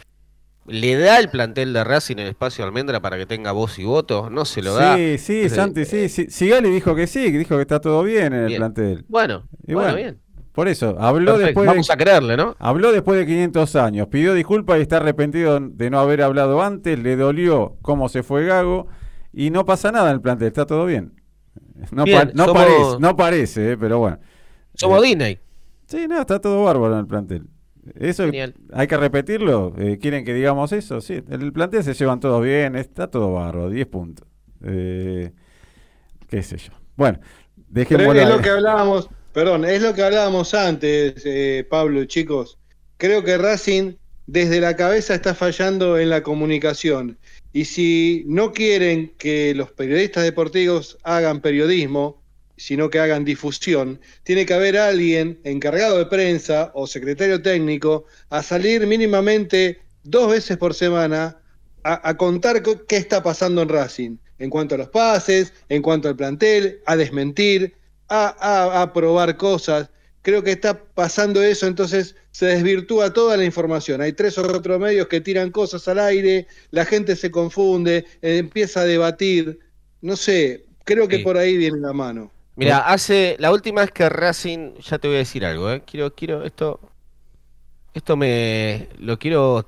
¿Le da el plantel de Racing el espacio a Almendra para que tenga voz y voto? No se lo da. sí, sí, Eh, Santi, sí, sí. Sigali dijo que sí, que dijo que está todo bien en el plantel. Bueno, Y bueno, bueno, bien. Por eso, habló Perfecto, después, Vamos de, a creerle, ¿no? habló después de 500 años, pidió disculpas y está arrepentido de no haber hablado antes, le dolió cómo se fue Gago y no pasa nada en el plantel, está todo bien. No, Bien, pa- no somos- parece, no parece, eh, pero bueno. Somos Eh, Disney. Sí, no, está todo bárbaro en el plantel. Eso Genial. hay que repetirlo. eh, ¿Quieren que digamos eso? Sí, el plantel se llevan todos bien, está todo bárbaro, 10 puntos. Eh, qué sé yo. Bueno, Pero dejémoslo es lo que hablábamos, perdón, es lo que hablábamos antes, eh, Pablo, chicos. Creo que Racing desde la cabeza está fallando en la comunicación. Y si no quieren que los periodistas deportivos hagan periodismo, sino que hagan difusión, tiene que haber alguien encargado de prensa o secretario técnico a salir mínimamente dos veces por semana a, a contar co- qué está pasando en Racing, en cuanto a los pases, en cuanto al plantel, a desmentir, a, a- a probar cosas. Creo que está pasando eso, entonces se desvirtúa toda la información. Hay tres o cuatro medios que tiran cosas al aire, la gente se confunde, empieza a debatir. No sé, creo que Sí. por ahí viene la mano. Mira, hace la última vez que Racing, ya te voy a decir algo, ¿eh? Quiero, quiero, esto, esto me lo quiero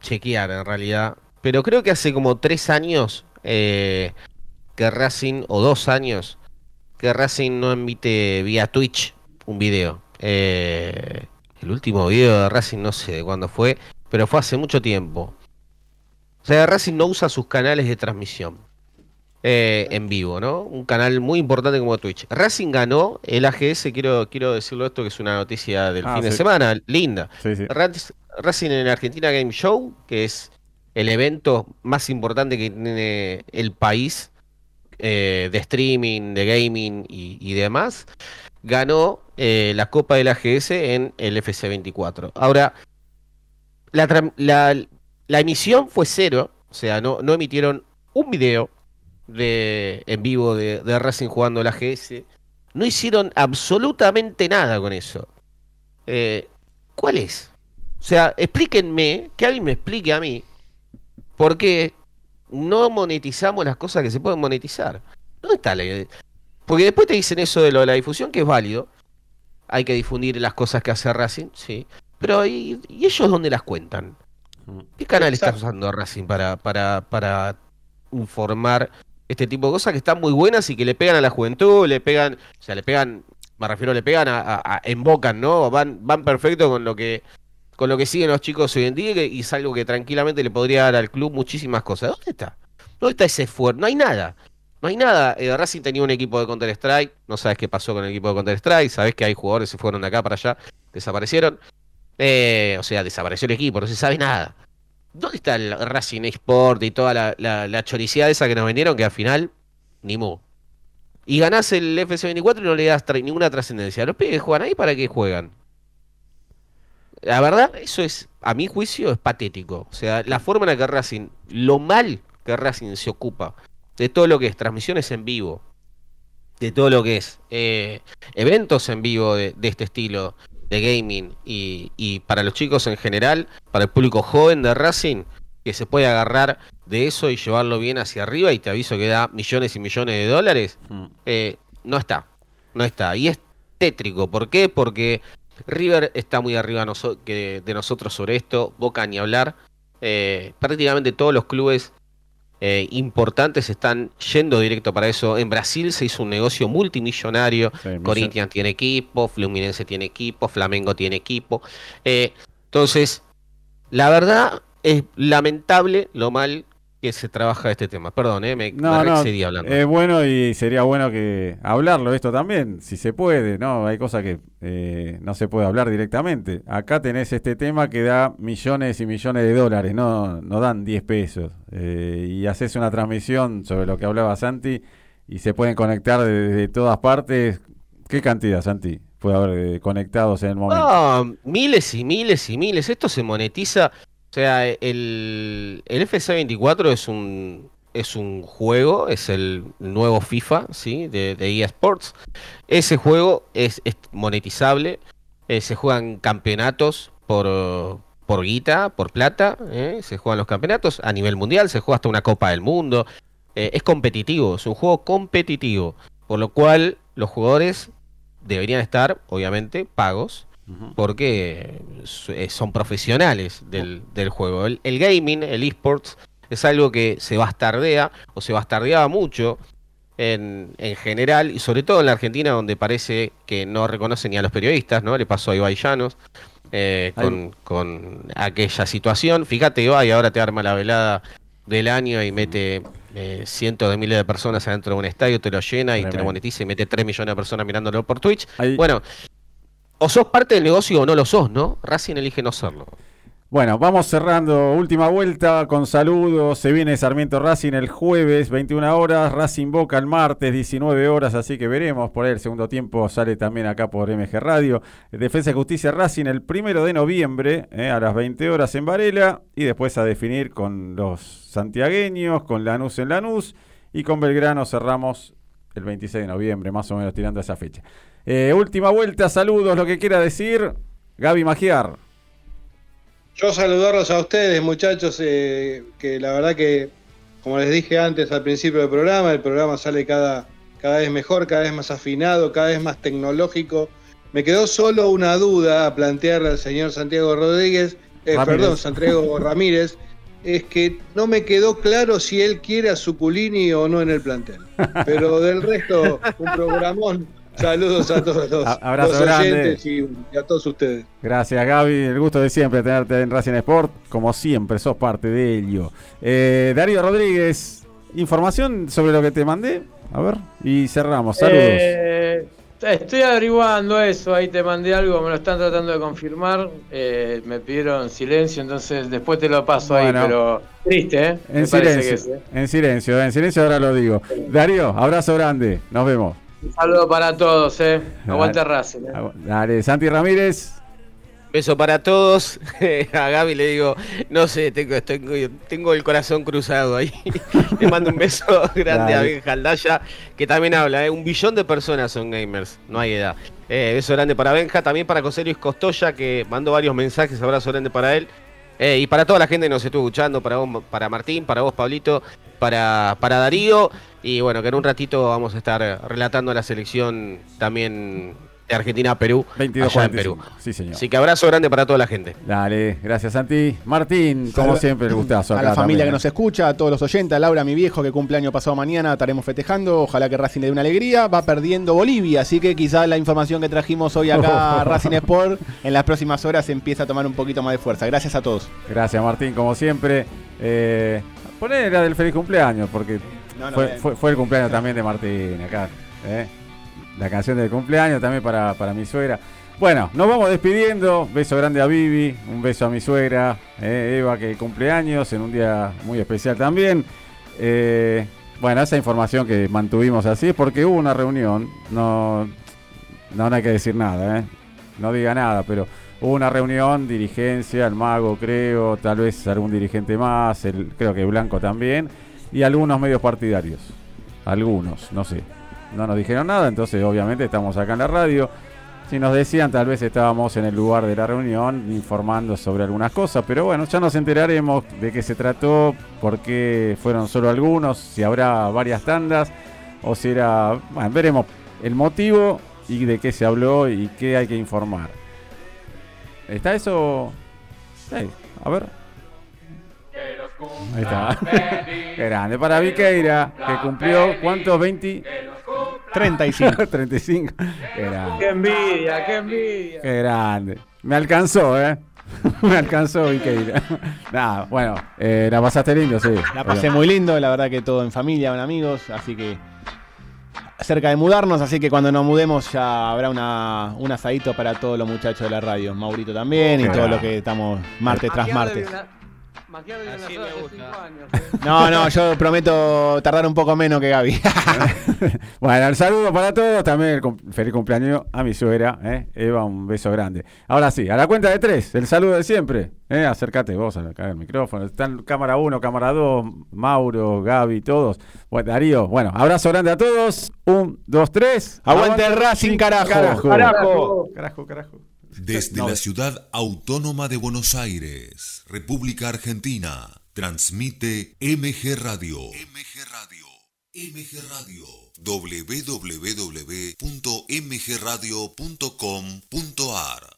chequear en realidad, pero creo que hace como tres años eh, que Racing, o dos años, que Racing no emite vía Twitch un video. Eh, el último video de Racing no sé de cuándo fue, pero fue hace mucho tiempo. O sea, Racing no usa sus canales de transmisión eh, en vivo, ¿no? Un canal muy importante como Twitch. Racing ganó el AGS, quiero, quiero decirlo esto, que es una noticia del Ah, fin de semana, linda. Sí, sí. Rac- Racing en Argentina Game Show, que es el evento más importante que tiene el país eh, de streaming, de gaming y, y demás, ganó eh, la Copa del AGS en el FC24. Ahora, la- la emisión fue cero, o sea, no, no emitieron un video de, en vivo de, de Racing jugando el AGS. No hicieron absolutamente nada con eso. Eh, ¿Cuál es? O sea, explíquenme, que alguien me explique a mí, por qué no monetizamos las cosas que se pueden monetizar. ¿Dónde está la Porque después te dicen eso de lo de la difusión, que es válido. Hay que difundir las cosas que hace Racing, sí. Pero ¿y, y ellos dónde las cuentan? ¿Qué canal está Exacto. usando Racing para, para, para informar este tipo de cosas que están muy buenas y que le pegan a la juventud, le pegan, o sea, le pegan, me refiero, le pegan a, a- embocan, ¿no? Van, van perfecto con lo que con lo que siguen los chicos hoy en día y es algo que tranquilamente le podría dar al club muchísimas cosas. ¿Dónde está? ¿Dónde está ese esfuerzo? No hay nada. No hay nada. Eh, Racing tenía un equipo de Counter-Strike. No sabes qué pasó con el equipo de Counter-Strike. Sabes que hay jugadores que se fueron de acá para allá. Desaparecieron. Eh, o sea, desapareció el equipo. No se sabe nada. ¿Dónde está el Racing Sport y toda la, la, la esa que nos vendieron que al final ni mu? Y ganás el FC24 y no le das ninguna trascendencia. Los pibes que juegan ahí, ¿para qué juegan? La verdad, eso es, a mi juicio, es patético. O sea, la forma en la que Racing, lo mal que Racing se ocupa de todo lo que es transmisiones en vivo, de todo lo que es eh, eventos en vivo de este estilo de gaming y, y para los chicos en general, para el público joven de Racing, que se puede agarrar de eso y llevarlo bien hacia arriba y te aviso que da millones y millones de dólares, Mm. eh, no está, no está. Y es tétrico, ¿por qué? Porque River está muy arriba noso- que- de nosotros sobre esto, Boca ni hablar. Eh, prácticamente todos los clubes eh, importantes están yendo directo para eso. En Brasil se hizo un negocio multimillonario. Sí, Corinthians tiene equipo, Fluminense tiene equipo, Flamengo tiene equipo. Eh, entonces, la verdad es lamentable lo mal que se trabaja este tema. Perdón, eh, me, No, me no, hablando. es bueno y sería bueno que hablarlo esto también, si se puede, ¿no? Hay cosas que eh, no se puede hablar directamente. Acá tenés este tema que da millones y millones de dólares, no, no dan 10 pesos. Eh, y haces una transmisión sobre lo que hablaba Santi y se pueden conectar desde todas partes. ¿Qué cantidad, Santi, puede haber eh, conectados en el momento? No, miles y miles y miles. Esto se monetiza. Sea, el, el FC24 es un, es un juego, es el nuevo FIFA, ¿sí? De, de EA Sports. Ese juego es, es monetizable. eh, se juegan campeonatos por, por guita, por plata. ¿eh? Se juegan los campeonatos a nivel mundial. Se juega hasta una Copa del Mundo. eh, es competitivo, es un juego competitivo. Por lo cual, los jugadores deberían estar, obviamente, pagos Porque eh, son profesionales del, del juego. El, el gaming, el esports, es algo que se bastardea o se bastardeaba mucho en, en general y sobre todo en la Argentina donde parece que no reconoce ni a los periodistas, ¿no? Le pasó a Ibai Llanos eh, con, con aquella situación. Fíjate, Ibai ahora te arma la velada del año y mete eh, cientos de miles de personas adentro de un estadio, te lo llena y te lo monetiza y mete 3 millones de personas mirándolo por Twitch. Ahí- Bueno, o sos parte del negocio o no lo sos, ¿no? Racing elige no serlo. Bueno, vamos cerrando. Última vuelta con saludos. Se viene Sarmiento Racing el jueves, 21 horas. Racing Boca el martes, 19 horas. Así que veremos. Por ahí el segundo tiempo sale también acá por MG Radio. Defensa y Justicia Racing el primero de noviembre eh, a las 20 horas en Varela. Y después a definir con los santiagueños, con Lanús en Lanús. Y con Belgrano cerramos el 26 de noviembre, más o menos tirando esa fecha. Eh, última vuelta, saludos, lo que quiera decir. Gaby Magiar. Yo saludarlos a ustedes, muchachos, eh, que la verdad que, como les dije antes al principio del programa, el programa sale cada, cada vez mejor, cada vez más afinado, cada vez más tecnológico. Me quedó solo una duda a plantearle al señor Santiago Rodríguez, eh, perdón, Santiago *laughs* Ramírez, es que no me quedó claro si él quiere a Suculini o no en el plantel. Pero del resto, un programón. Saludos a todos los, A- abrazo los grande. oyentes y, y a todos ustedes. Gracias Gaby, el gusto de siempre tenerte en Racing Sport, como siempre, sos parte de ello. Eh, Darío Rodríguez, información sobre lo que te mandé, a ver, y cerramos, saludos. Eh, estoy averiguando eso, ahí te mandé algo, me lo están tratando de confirmar, eh, me pidieron silencio, entonces después te lo paso Bueno. ahí, pero triste, ¿eh? En silencio, que es, ¿eh? en silencio, en silencio ahora lo digo. Darío, abrazo grande, nos vemos. Un saludo para todos, ¿eh? Aguante Dale. Racing. ¿eh? Dale, Santi Ramírez. Beso para todos. *laughs* A Gaby le digo, no sé, tengo, el corazón cruzado ahí. *laughs* Le mando un beso *laughs* grande a Dale. Benja Aldaya, que también habla, ¿eh? un billón de personas son gamers, no hay edad. Eh, beso grande para Benja, también para José Luis Costoya, que mandó varios mensajes, abrazo grande para él. Eh, y para toda la gente que nos estuvo escuchando, para vos, para Martín, para vos, Pablito, para, para Darío. Y bueno, que en un ratito vamos a estar relatando la selección también de Argentina a Perú. 22 allá en Perú. Sí, señor. Así que abrazo grande para toda la gente. Dale, gracias Santi. Martín, como siempre, el gustazo. A la familia también, que ¿eh? nos escucha, a todos los oyentes, a Laura, mi viejo, que cumple año pasado mañana, estaremos festejando. Ojalá que Racing le dé una alegría. Va perdiendo Bolivia, así que quizás la información que trajimos hoy acá *laughs* a Racing Sport en las próximas horas empieza a tomar un poquito más de fuerza. Gracias a todos. Gracias Martín, como siempre. Eh, poné la del feliz cumpleaños, porque No, no, fue, bien. fue- fue el cumpleaños también de Martín acá. ¿eh? La canción del cumpleaños también para, para mi suegra. Bueno, nos vamos despidiendo. Beso grande a Vivi, un beso a mi suegra, eh, Eva, que cumpleaños en un día muy especial también. Eh, bueno, esa información que mantuvimos así es porque hubo una reunión. No, no, hay que decir nada, ¿eh? no diga nada, pero hubo una reunión, dirigencia, el mago creo, tal vez algún dirigente más, el, creo que Blanco también, y algunos medios partidarios. Algunos, no sé. No nos dijeron nada, entonces obviamente estamos acá en la radio. Si nos decían, tal vez estábamos en el lugar de la reunión informando sobre algunas cosas, pero bueno, ya nos enteraremos de qué se trató, por qué fueron solo algunos, si habrá varias tandas, o si era. Bueno, veremos el motivo y de qué se habló y qué hay que informar. ¿Está eso? Sí, a ver. Ahí está. *laughs* Grande para Viqueira, que cumplió, ¿cuántos? 20. 35. 35. Qué grande. ¡Qué envidia, qué envidia! Qué grande. Me alcanzó, ¿eh? *laughs* Me alcanzó Viqueira. *laughs* Nada, bueno, eh, la pasaste lindo, sí. La pasé muy lindo, la verdad que todo en familia, con amigos, así que cerca de mudarnos, así que cuando nos mudemos ya habrá una, un asadito para todos los muchachos de la radio, Maurito también y Qué todo lo grande. que estamos martes tras martes. una- Así me gusta. cinco años, ¿eh? No, no, yo prometo tardar un poco menos que Gaby. *laughs* Bueno, el saludo para todos. También el cum- feliz cumpleaños a mi suegra, ¿eh? Eva, un beso grande. Ahora sí, a la cuenta de tres, el saludo de siempre. ¿eh? Acércate vos al micrófono. Están cámara 1, cámara 2, Mauro, Gaby, todos. Bueno, Darío, bueno, abrazo grande a todos. Un, dos, tres. Aguante el Racing, carajo. Carajo. Carajo. Carajo, carajo. Desde No. la ciudad autónoma de Buenos Aires, República Argentina, transmite MG Radio. MG Radio. MG Radio. www.mgradio.com.ar